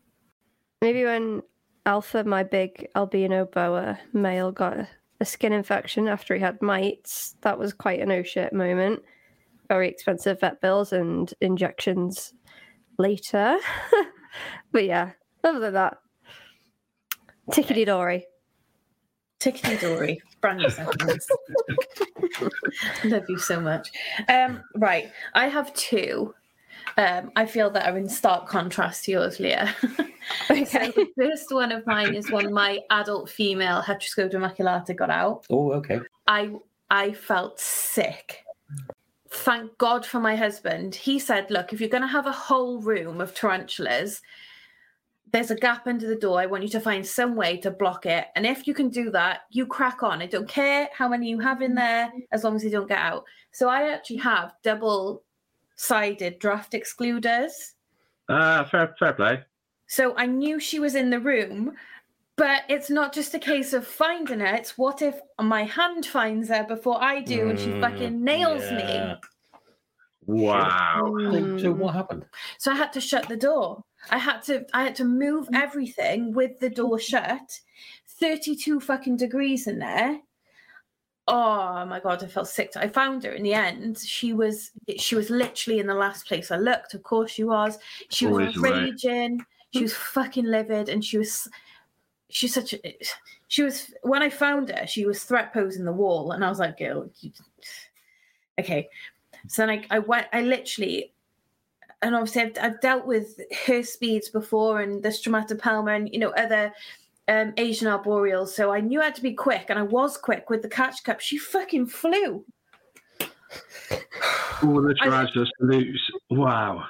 maybe when Alpha, my big albino boa male, got a, a skin infection after he had mites, that was quite an oh shit moment. Very expensive vet bills and injections later. but yeah, other than that, tickety dory. Tickety Dory, brand new sentence. Love you so much. Um, right, I have two. Um, I feel that are in stark contrast to yours, Leah. Okay. so the first one of mine is when my adult female Heteroscodra maculata got out. Oh, okay. I I felt sick. Thank God for my husband. He said, "Look, if you're going to have a whole room of tarantulas, there's a gap under the door. I want you to find some way to block it. And if you can do that, you crack on. I don't care how many you have in there, as long as they don't get out." So I actually have double-sided draft excluders. Uh, fair, fair play. So I knew she was in the room, but it's not just a case of finding her. It's what if my hand finds her before I do and she Mm, fucking nails me? Wow. So, so Mm. what happened? So I had to shut the door. I had to I had to move Mm. everything with the door shut. 32 fucking degrees in there. Oh my god, I felt sick. I found her in the end. She was she was literally in the last place I looked. Of course she was. She was Always the way. raging. She was fucking livid and she was she's such a she was when I found her, she was threat posing the wall and I was like, girl, you, okay. So then I, I went I literally and obviously I've, I've dealt with her speeds before and the Stromatopelma and you know other um, Asian arboreals, so I knew I had to be quick, and I was quick with the catch cup. She fucking flew. All the tarantulas salutes. Wow.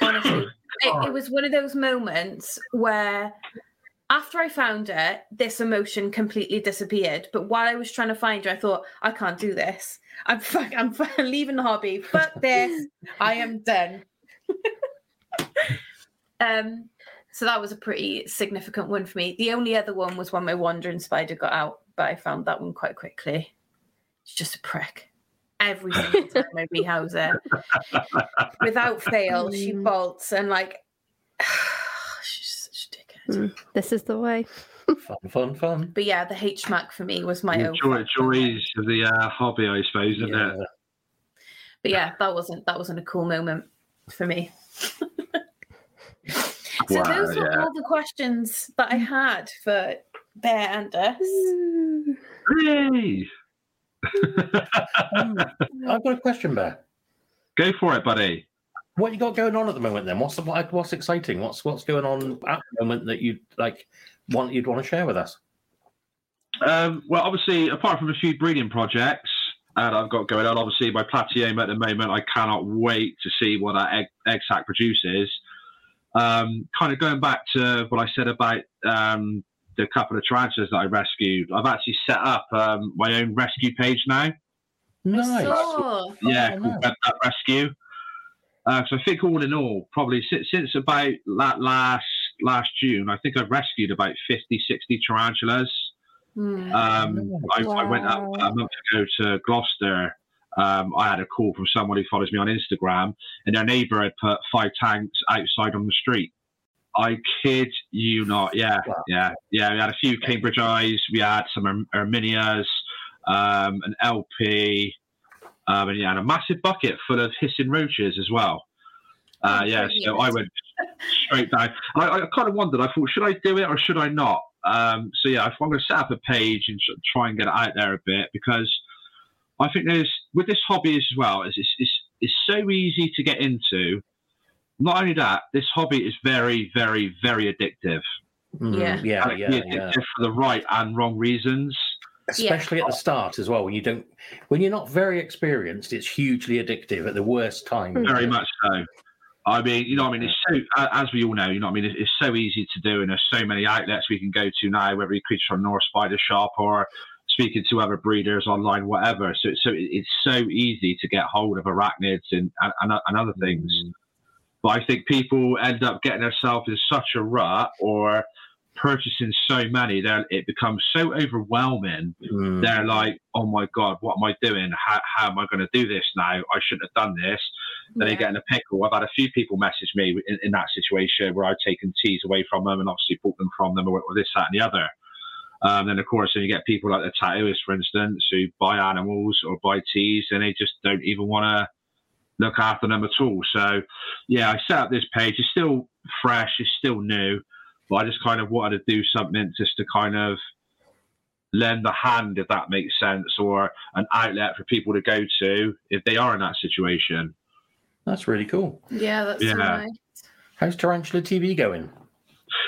Honestly, it, it was one of those moments where, after I found her, this emotion completely disappeared. But while I was trying to find her, I thought I can't do this. I'm fuck. I'm leaving the hobby. Fuck this. I am done. um. So that was a pretty significant one for me. The only other one was when my wandering spider got out, but I found that one quite quickly. It's just a prick. Every single time I rehouse her, without fail, she Mm. bolts and like she's such a dickhead. Mm, this is the way. Fun, fun, fun. But yeah, the HMAC for me was my The own. joy, joys of the uh, hobby, I suppose, isn't Yeah. it? But yeah, that wasn't that wasn't a cool moment for me. so Wow, those were yeah. all the questions that I had for Bear and us. Hooray! Um, I've got a question, Bear. Go for it, buddy. What you got going on at the moment? Then, what's the, what's exciting? What's what's going on at the moment that you like want you'd want to share with us? Um, well, obviously, apart from a few breeding projects that I've got going on, obviously my Platyomma at the moment, I cannot wait to see what that egg, egg sac produces. Um, kind of going back to what I said about um, the couple of tarantulas that I rescued, I've actually set up um, my own rescue page now. Nice. So, yeah, Oh, called Red Duck Rescue. Uh, so I think all in all, probably since, since about that last last June, I think I've rescued about 50, 60 tarantulas. Hmm. Um, I, I went up a month ago to Gloucester. Um, I had a call from someone who follows me on Instagram, and their neighbour had put five tanks outside on the street. I kid you not. Yeah, Wow. yeah, yeah. We had a few cambridgeis. We had some Erminias, um, an LP, um, and yeah, and a massive bucket full of hissing roaches as well. Uh, Oh, yeah, so I went straight down. I, I kind of wondered. I thought, should I do it or should I not? Um, so yeah, I'm going to set up a page and try and get it out there a bit because I think there's with this hobby as well. It's, it's, it's, it's so easy to get into. Not only that, this hobby is very, very, very addictive. Mm, Yeah. yeah, yeah, can be yeah. addictive for the right and wrong reasons. Especially at the start as well, when you don't, when you're not very experienced, it's hugely addictive at the worst time. Very much so. I mean, you know, what I mean, it's so as we all know, you know, what I mean, it's, it's so easy to do, and there's so many outlets we can go to now, whether you creature from North Spider Shop or speaking to other breeders online, whatever. So, so it's so easy to get hold of arachnids and and, and, and other things. Mm. But I think people end up getting themselves in such a rut or purchasing so many that it becomes so overwhelming Mm. they're like, oh my god, what am I doing? How, how am I going to do this now? I shouldn't have done this. Then they Yeah. get in a pickle. I've had a few people message me in, in that situation where I've taken teas away from them and obviously bought them from them or, or this, that, and the other. Um, then of course, then you get people like the tattooists, for instance, who buy animals or buy teas and they just don't even want to look after them at all. So, yeah, I set up this page. It's still fresh. It's still new, but I just kind of wanted to do something just to kind of lend a hand, if that makes sense, or an outlet for people to go to if they are in that situation. That's really cool. Yeah, that's so Yeah. nice. How's Tarantula TV going?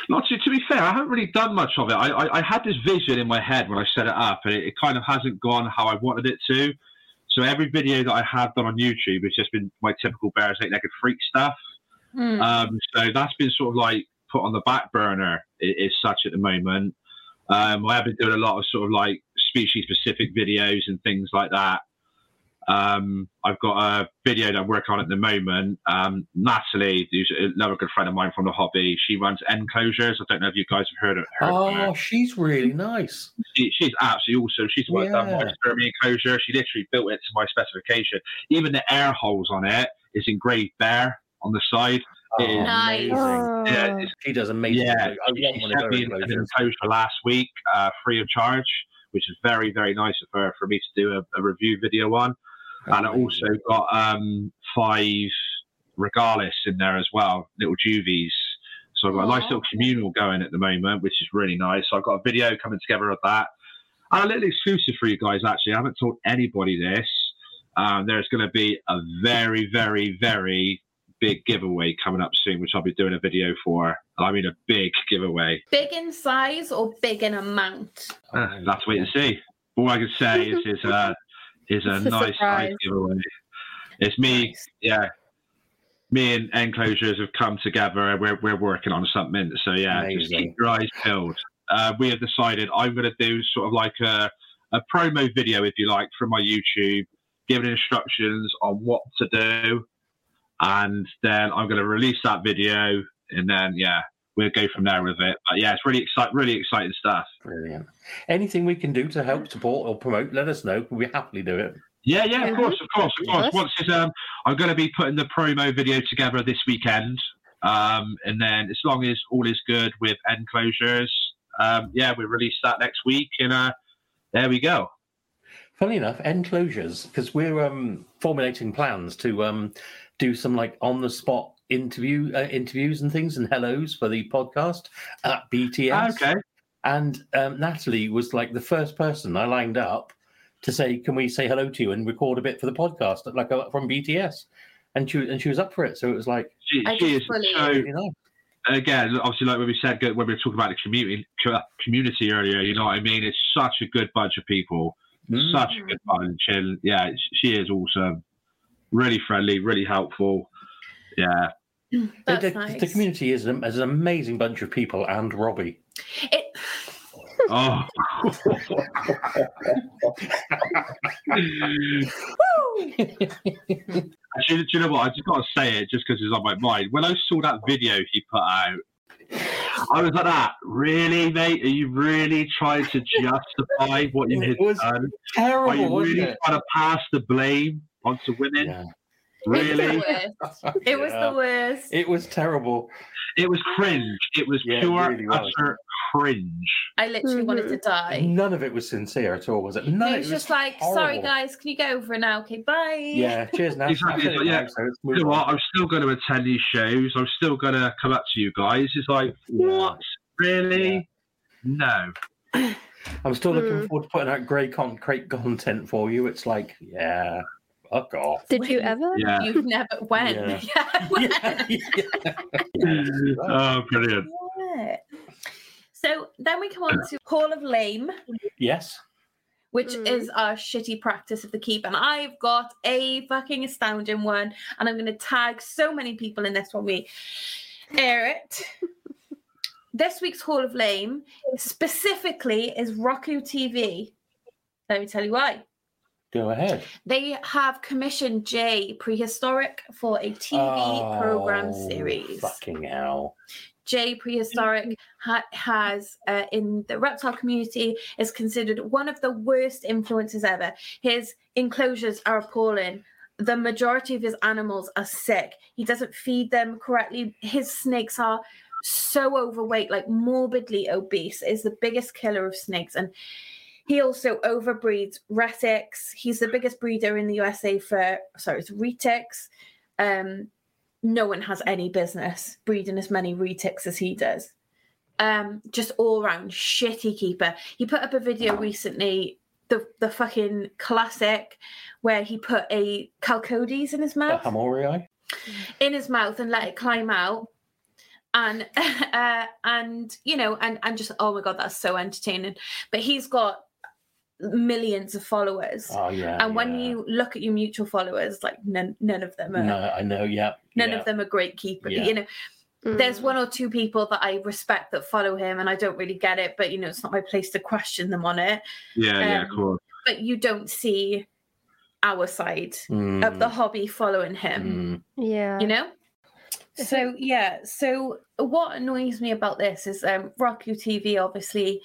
Not to, to be fair, I haven't really done much of it. I, I, I had this vision in my head when I set it up, and it, it kind of hasn't gone how I wanted it to. So every video that I have done on YouTube has just been my typical bears eight legged freak stuff. Mm. Um, so that's been sort of like put on the back burner i- is such at the moment. Um, I have been doing a lot of sort of like species specific videos and things like that. Um, I've got a video that I'm working on at the moment. Um, Natalie, who's another good friend of mine from the hobby, she runs enclosures. I don't know if you guys have heard of her. Oh, she's really nice. She, she's absolutely awesome. She's worked on my Yeah. enclosure. She literally built it to my specification. Even the air holes on it is engraved bear on the side. It is Nice. Oh, Yeah, it's She does amazing. Yeah, work. I she want one of sent her me an enclosures. enclosure last week, uh, free of charge, which is very, very nice of her for me to do a, a review video on. And I also got um, five regalis in there as well, little juvies. So I've got a nice little communal going at the moment, which is really nice. So I've got a video coming together of that. And a little exclusive for you guys, actually. I haven't told anybody this. Um, there's going to be a very, very, very big giveaway coming up soon, which I'll be doing a video for. I mean, a big giveaway. Big in size or big in amount? Uh, that's wait and see. All I can say is is a is a It's a nice, nice giveaway. It's me, Nice. yeah. Me and enclosures have come together. and We're we're working on something. So yeah, just keep your eyes peeled. Uh, we have decided I'm going to do sort of like a a promo video, if you like, from my YouTube, giving instructions on what to do, and then I'm going to release that video, and then yeah, we'll go from there with it. But yeah, it's really exciting, really exciting stuff. Brilliant. Anything we can do to help support or promote, let us know. We happily do it. Yeah, yeah, Yeah. of course, of course, of course. Once it's, um, I'm going to be putting the promo video together this weekend, um, and then as long as all is good with enclosures, um, yeah, we release that next week, and uh, there we go. Funny enough, enclosures because we're um, formulating plans to um, do some like on the spot interview uh, interviews and things and hellos for the podcast at BTS. Okay. And um, Natalie was like the first person I lined up to say, "Can we say hello to you and record a bit for the podcast?" Like uh, from BTS, and she and she was up for it. So it was like She, she is so you know, again, obviously, like when we said when we were talking about the community community earlier, you know what I mean? It's such a good bunch of people, Mm. such a good bunch, and yeah, she is awesome, really friendly, really helpful. Yeah, mm, the, That's the- nice. the community is, an- is an amazing bunch of people, and Robbie. It, oh. Do you, do you know what? I just got to say it just because it's on my mind. When I saw that video he put out, I was like, "That really, mate? Are you really trying to justify what you It have was done? Are you really it? trying to pass the blame onto women?" Yeah. Really? It was the worst. It was Yeah. the worst. It was terrible. It was cringe. It was Yeah, it pure really was. utter cringe. I literally wanted to die. None of it was sincere at all, was it? No, it it was just like, sorry guys, can you go over it now? Okay, bye. Yeah, cheers now. Exactly, It's like, yeah. So you know what? I'm still going to attend these shows. I'm still going to come up to you guys. It's like, Yeah. what? Really? No. I'm still looking Mm. forward to putting out great, con- great content for you. It's like, yeah, fuck off. Did you ever? Yeah. You've never when? Yeah. Yeah. when? yeah, yeah. oh, brilliant. So then we come on to Hall of Lame, Yes. which Mm. is our shitty practice of the keep. And I've got a fucking astounding one, and I'm going to tag so many people in this when we air it. this week's Hall of Lame specifically is Roku TV. Let me tell you why. Go ahead. They have commissioned Jay Prehistoric for a TV program Oh, series. Fucking hell. Jay Prehistoric ha- has, uh, in the reptile community, is considered one of the worst influences ever. His enclosures are appalling. The majority of his animals are sick. He doesn't feed them correctly. His snakes are so overweight, like morbidly obese. Is the biggest killer of snakes, and he also overbreeds retics. He's the biggest breeder in the USA for sorry, it's retics. Um, no one has any business breeding as many retics as he does. Um, just all round shitty keeper. He put up a video recently, the the fucking classic, where he put a Chalcodes in his The mouth, Hamorii? in his mouth, and let it climb out. And uh, and you know, and and just oh my god, that's so entertaining. But he's got millions of followers. Oh, yeah. and when yeah. you look at your mutual followers, like none, none of them are No, I know, yeah. none yeah. of them are great keepers. Yeah. You know, there's Mm. one or two people that I respect that follow him, and I don't really get it, but you know, it's not my place to question them on it. Yeah, yeah, Um, cool. But you don't see our side Mm, of the hobby following him, mm. Yeah. you know? So yeah, so what annoys me about this is um Roku TV obviously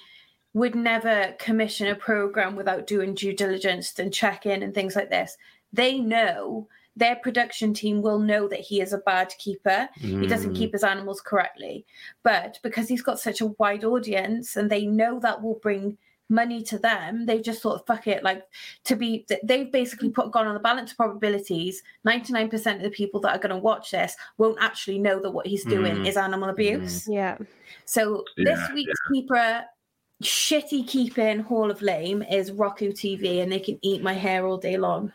would never commission a program without doing due diligence and check in and things like this. They know their production team will know that he is a bad keeper. He doesn't Mm. keep his animals correctly. But because he's got such a wide audience and they know that will bring money to them, they've just thought, fuck it. Like to be, they've basically put gone on the balance of probabilities. 99% of the people that are going to watch this won't actually know that what he's doing Mm. is animal abuse. Yeah. So this Yeah, week's keeper, shitty keeping Hall of Lame is Roku TV and they can eat my hair all day long.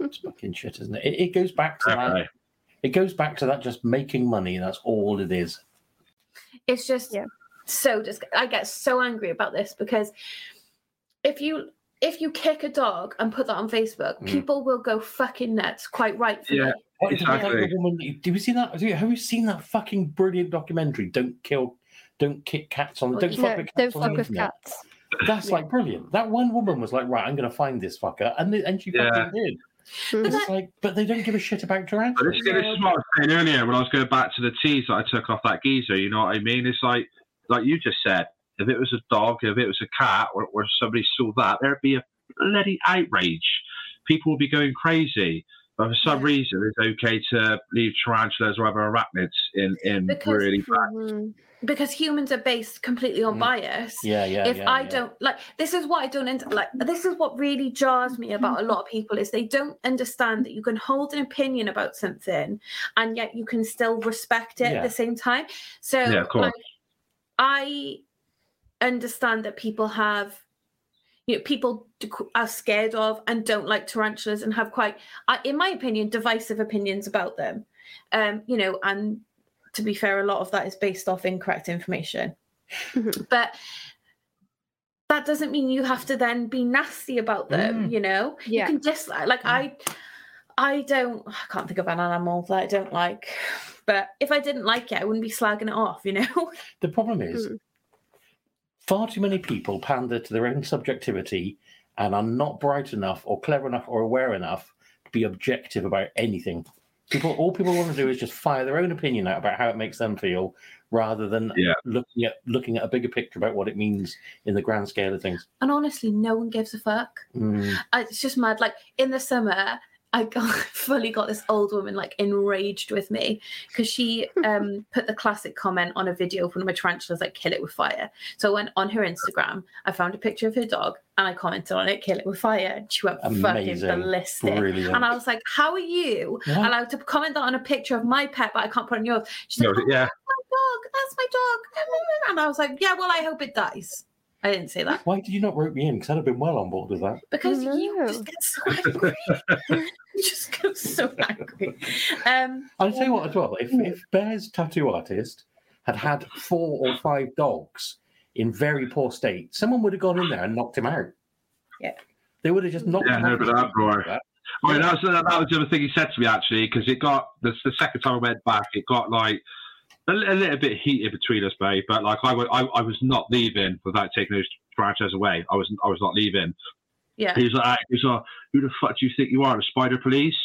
It's fucking shit, isn't it? It, it goes back to that. Definitely. It goes back to that just making money. That's all it is. It's just Yeah. so dis- I get so angry about this because if you if you kick a dog and put that on Facebook, Mm. people will go fucking nuts, quite rightfully. Yeah. What is it like Exactly. the woman? Do you see that? Have you, have you seen that fucking brilliant documentary? Don't kill, don't kick cats on. Well, Don't fuck No, with cats don't fuck with internet. cats. That's like brilliant. That one woman was like, right, I'm going to find this fucker, and they, and she Yeah. fucking did. Mhm. It's like, but they don't give a shit about But tarantulas. this, this is what I was saying earlier when I was going back to the tease that I took off that geezer. You know what I mean? It's like, like you just said, if it was a dog, if it was a cat, or, or somebody saw that, there'd be a bloody outrage. People would be going crazy. But for some Yeah. reason, it's okay to leave tarantulas or other arachnids in, in Because- really bad. Because humans are based completely on Mm. bias. Yeah, yeah. if yeah, I yeah. don't like this is what I don't int- like this is what really jars me about a lot of people is they don't understand that you can hold an opinion about something and yet you can still respect it Yeah. at the same time. So Yeah, of course. like I understand that people have you know people are scared of and don't like tarantulas and have quite in my opinion divisive opinions about them. Um you know and to be fair a lot of that is based off incorrect information Mhm. but that doesn't mean you have to then be nasty about them Mm. you know Yeah. you can just like i i don't i can't think of an animal that i don't like but if i didn't like it i wouldn't be slagging it off you know The problem is, Mm. Far too many people pander to their own subjectivity and are not bright enough or clever enough or aware enough to be objective about anything. People, all people want to do is just fire their own opinion out about how it makes them feel, rather than Yeah. looking at looking at a bigger picture about what it means in the grand scale of things. and honestly no one gives a fuck Mm, it's just mad like in the summer I I got fully got this old woman like enraged with me because she um put the classic comment on a video of one of my tarantulas like kill it with fire. So I went on her Instagram, I found a picture of her dog and I commented on it, kill it with fire. And she went fucking ballistic. Brilliant. And I was like, How are you What? allowed to comment that on a picture of my pet, but I can't put on yours? She's like, No, "Oh, yeah. that's my dog, that's my dog. And I was like, Yeah, well, I hope it dies. I didn't say that Why did you not rope me in? Because I'd have been well on board with that. because No. you just get so angry. you just get so angry. Um, I'll tell you what, as well, if, if Bear's tattoo artist had had four or five dogs in very poor state, someone would have gone in there and knocked him out. Yeah. They would have just knocked Yeah, him no, out. but that, bro. I mean, that was, that was the other thing he said to me actually, because it got the, the second time I went back, it got like a, a little bit heated between us, babe. But like I, wa- I, I was not leaving without taking those tarantulas away. I was, I was not leaving. Yeah. He was like, he was like, "Who the fuck do you think you are, the Spider Police?"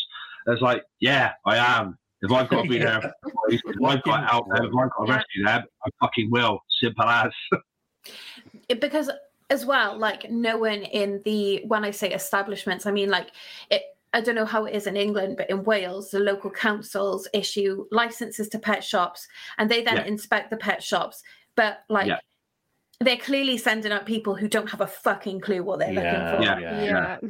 I was like, "Yeah, I am. If I've got to be there, for the police, if I've got out there, if I've got to rescue them, I fucking will. Simple as." because as well like no one in the when i say establishments i mean like it i don't know how it is in england but in wales the local councils issue licenses to pet shops and they then Yeah. inspect the pet shops but like Yeah. They're clearly sending out people who don't have a fucking clue what they're Yeah, looking Yeah. for Yeah.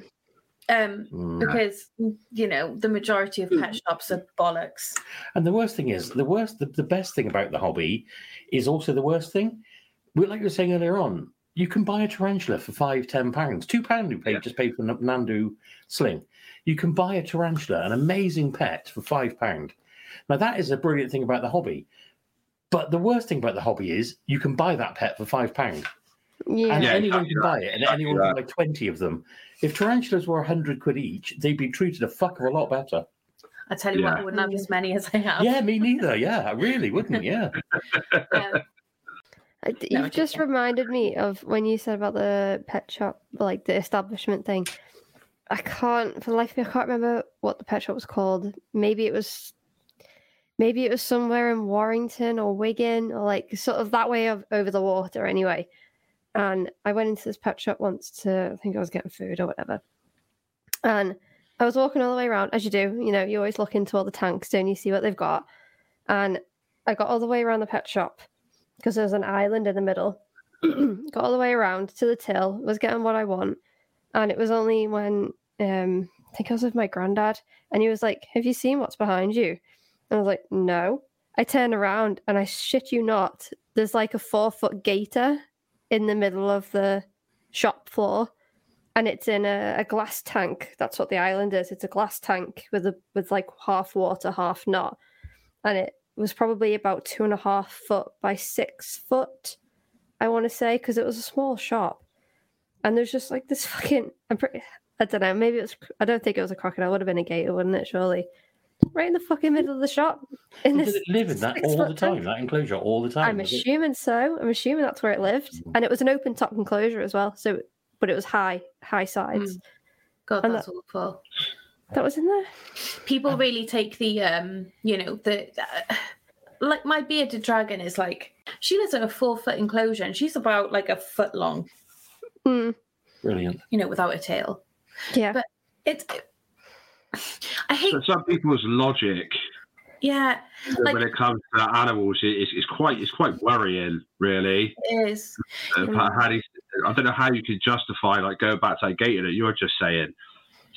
um Mm. because you know the majority of pet shops are bollocks And the worst thing is, the worst, the, the best thing about the hobby is also the worst thing. We- Like you were saying earlier on, you can buy a tarantula for five, ten pounds. Two pound you paid Yeah. just paid for N- Nhandu sling. You can buy a tarantula, an amazing pet, for five pound. Now that is a brilliant thing about the hobby. But the worst thing about the hobby is you can buy that pet for five pound. Yeah. And Yeah, anyone exactly can buy it, and exactly anyone that. can buy 20 of them. If tarantulas were 100 quid each, they'd be treated a fuck of a lot better. i tell you what i wouldn't have as many as i have Yeah, me neither. Yeah, I really wouldn't. Yeah. D- No, You've just reminded me of when you said about the pet shop, like the establishment thing. I can't, for the life of me, I can't remember what the pet shop was called. Maybe it was, maybe it was somewhere in Warrington or Wigan or like sort of that way of over the water anyway. And I went into this pet shop once to, I think I was getting food or whatever. And I was walking all the way around, as you do. You know, you always look into all the tanks, don't you? See what they've got. And I got all the way around the pet shop because there's an island in the middle. got all the way around to the till, was getting what I want. And it was only when um I think I was with my granddad and he was like, Have you seen what's behind you? And I was like, No. I turn around and I shit you not, there's like a four foot gator in the middle of the shop floor. And it's in a, a glass tank. That's what the island is. It's a glass tank with a with like half water, half not. And it was probably about two and a half foot by six foot, I want to say, because it was a small shop. And there's just like this fucking, I'm pretty, I don't know, maybe it was, I don't think it was a crocodile, it would have been a gator, wouldn't it, surely? Right in the fucking middle of the shop. In Does this it live in that all the six-foot tank. time? That enclosure all the time? I'm does it? assuming so. I'm assuming that's where it lived. Mm. And it was an open top enclosure as well. So, but it was high, high sides. god And that's awful That was in there. people really take the um you know the uh, like my bearded dragon is like she lives in a four foot enclosure and she's about like a foot long Mm, Brilliant. you know without a tail yeah. But- it's i hate So some people's logic yeah Like- when it comes to animals it's, is quite is quite worrying, really. it is Uh, how do you- I don't know how you can justify like going back to that gator that you're just saying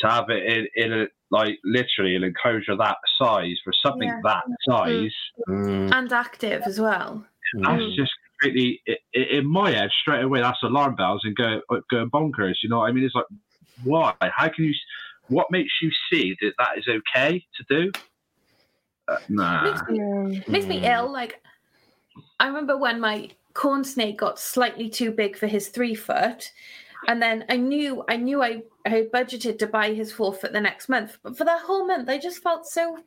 to have it in, in a like literally an enclosure that size for something Yeah. that size. Mm, and active as well That's mm. just completely i- i- in my head straight away. That's alarm bells and go going bonkers. You know what I mean? It's like why? How can you? What makes you see that that is okay to do? Uh, nah. makes me, Yeah. makes me Mm. ill like i remember when my corn snake got slightly too big for his three foot and then i knew i knew i i had budgeted to buy his four foot the next month but for that whole month i just felt so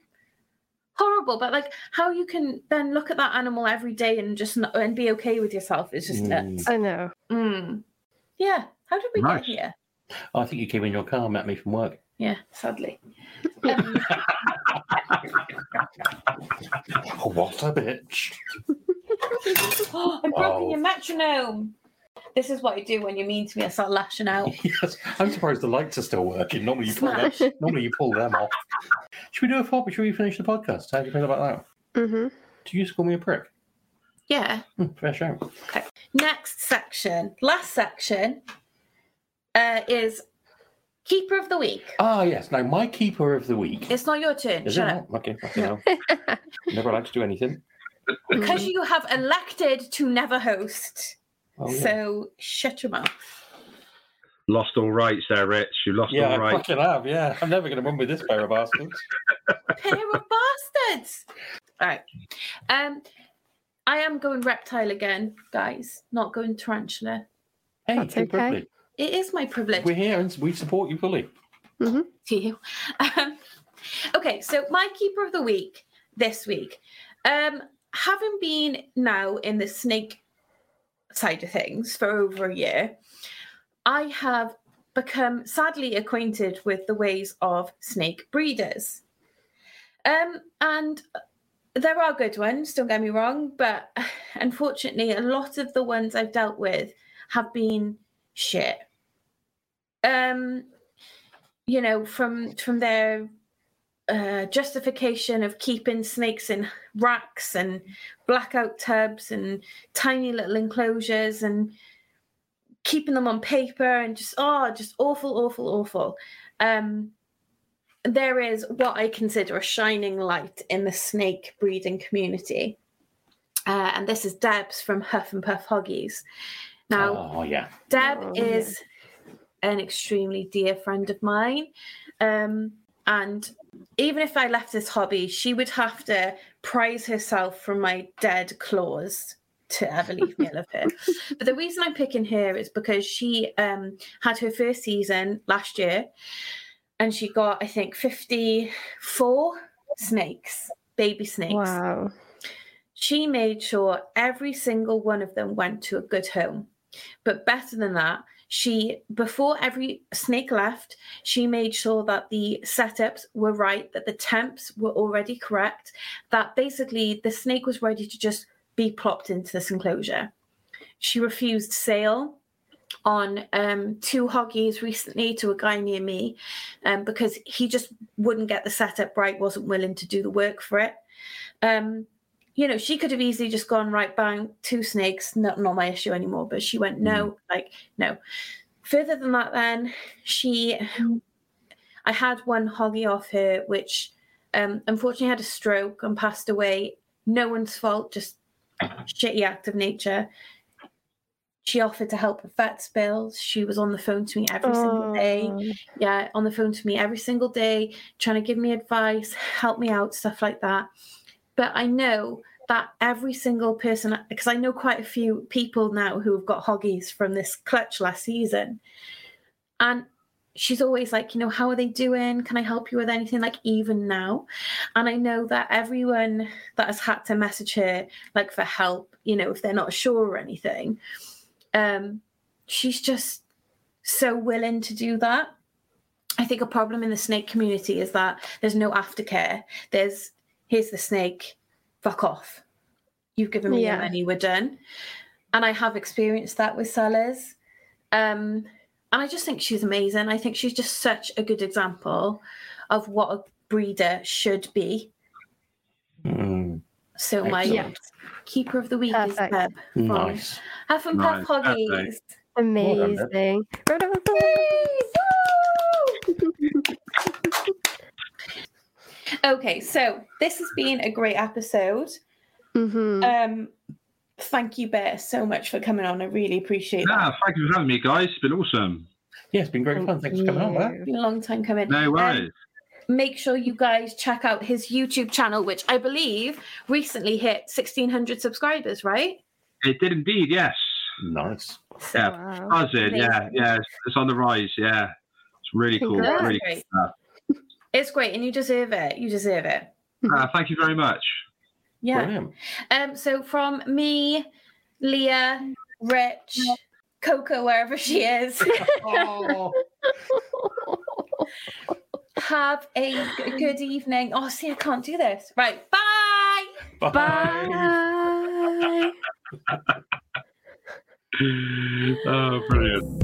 horrible but like how you can then look at that animal every day and just not, and be okay with yourself is just Mm. nuts I know. mm. yeah how did we Nice. get here I think you came in your car, met me from work. Yeah sadly um, Oh, what a bitch. i've broken Oh. your metronome This is what I do when you're mean to me. I start lashing out. yes, I'm surprised the lights are still working. Normally you pull them, normally you pull them off. Should we do a thought before we finish the podcast? How do you feel about that? hmm Do you just call me a prick? Yeah. Hmm, fair show. Okay. Next section, last section, uh, is keeper of the week. Ah, yes. Now my keeper of the week. It's not your turn. Is Shut it up. not? Okay, okay, no. Never allowed to do anything. Because you have elected to never host. Oh, yeah. So shut your mouth. Lost all rights there, Rich. You lost yeah, all I rights. fucking have. Yeah, I'm never going to win with this pair of bastards. pair of bastards. All right. Um, I am going reptile again, guys. Not going tarantula. Hey, That's okay. privilege. It is my privilege. We're here and we support you fully. you. Um, okay, so my keeper of the week this week, um, having been now in the snake side of things for over a year, I have become sadly acquainted with the ways of snake breeders. Um, and there are good ones, don't get me wrong, but unfortunately, a lot of the ones I've dealt with have been shit. Um, you know, from from their uh, justification of keeping snakes in racks and blackout tubs and tiny little enclosures and keeping them on paper and just oh, just awful, awful, awful. Um, there is what I consider a shining light in the snake breeding community, uh, and this is Debs from Huff and Puff Hoggies. Now, oh, yeah. Deb Oh, yeah. is an extremely dear friend of mine. Um, and even if I left this hobby, she would have to prize herself from my dead claws to ever leave me. I love her. But the reason I'm picking her is because she um, had her first season last year and she got, I think, 54 snakes, baby snakes Wow. she made sure every single one of them went to a good home. But better than that, she, before every snake left, she made sure that the setups were right, that the temps were already correct, that basically the snake was ready to just be plopped into this enclosure. She refused sale on um, two hoggies recently to a guy near me um, because he just wouldn't get the setup right, wasn't willing to do the work for it. Um, you know, she could have easily just gone right bang two snakes, not not my issue anymore. But she went no, like no. Further than that, then she, I had one hoggy off her, which um, unfortunately had a stroke and passed away. No one's fault, just shitty act of nature. She offered to help with vets bills. She was on the phone to me every single day Oh, yeah, on the phone to me every single day, trying to give me advice, help me out, stuff like that. But I know that every single person, because I know quite a few people now who have got hoggies from this clutch last season. And she's always like, you know, how are they doing? Can I help you with anything? Like, even now. And I know that everyone that has had to message her, like, for help, you know, if they're not sure or anything, um, she's just so willing to do that. I think a problem in the snake community is that there's no aftercare. There's here's the snake, fuck off. You've given me Yeah. your money, we're done. And I have experienced that with sellers. Um, and I just think she's amazing. I think she's just such a good example of what a breeder should be. Mm, So my Excellent. keeper of the week Perfect. is Deb. nice. Huff and Puff Nice, Hoggies. perfect. Well done, Amazing. Round of applause. Okay, so this has been a great episode. Mhm. Um, thank you, Bear, so much for coming on. I really appreciate that. Yeah, thank you for having me, guys. It's been awesome. Yeah, it's been great fun. Thanks for coming on, It's Been a long time coming. No Um, worries. make sure you guys check out his YouTube channel, which I believe recently hit 1,600 subscribers, right? it did indeed, yes. Nice. Yeah, Wow. buzzing. Yeah, yeah. It's, it's on the rise. Yeah, it's really cool. Congrats. Really. Great. Cool. It's great, and you deserve it. You deserve it. Uh, thank you very much. Yeah. Brilliant. Um. So from me, Leah, Rich, Coco, wherever she is, Oh, have a good evening. Oh, see, I can't do this. Right. Bye. bye. Bye. oh, brilliant.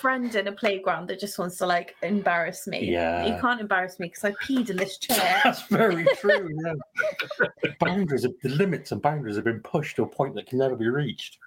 Friend in a playground that just wants to like embarrass me. Yeah. You can't embarrass me because I peed in this chair. That's very true. Yeah. boundaries, of, the limits and boundaries have been pushed to a point that can never be reached.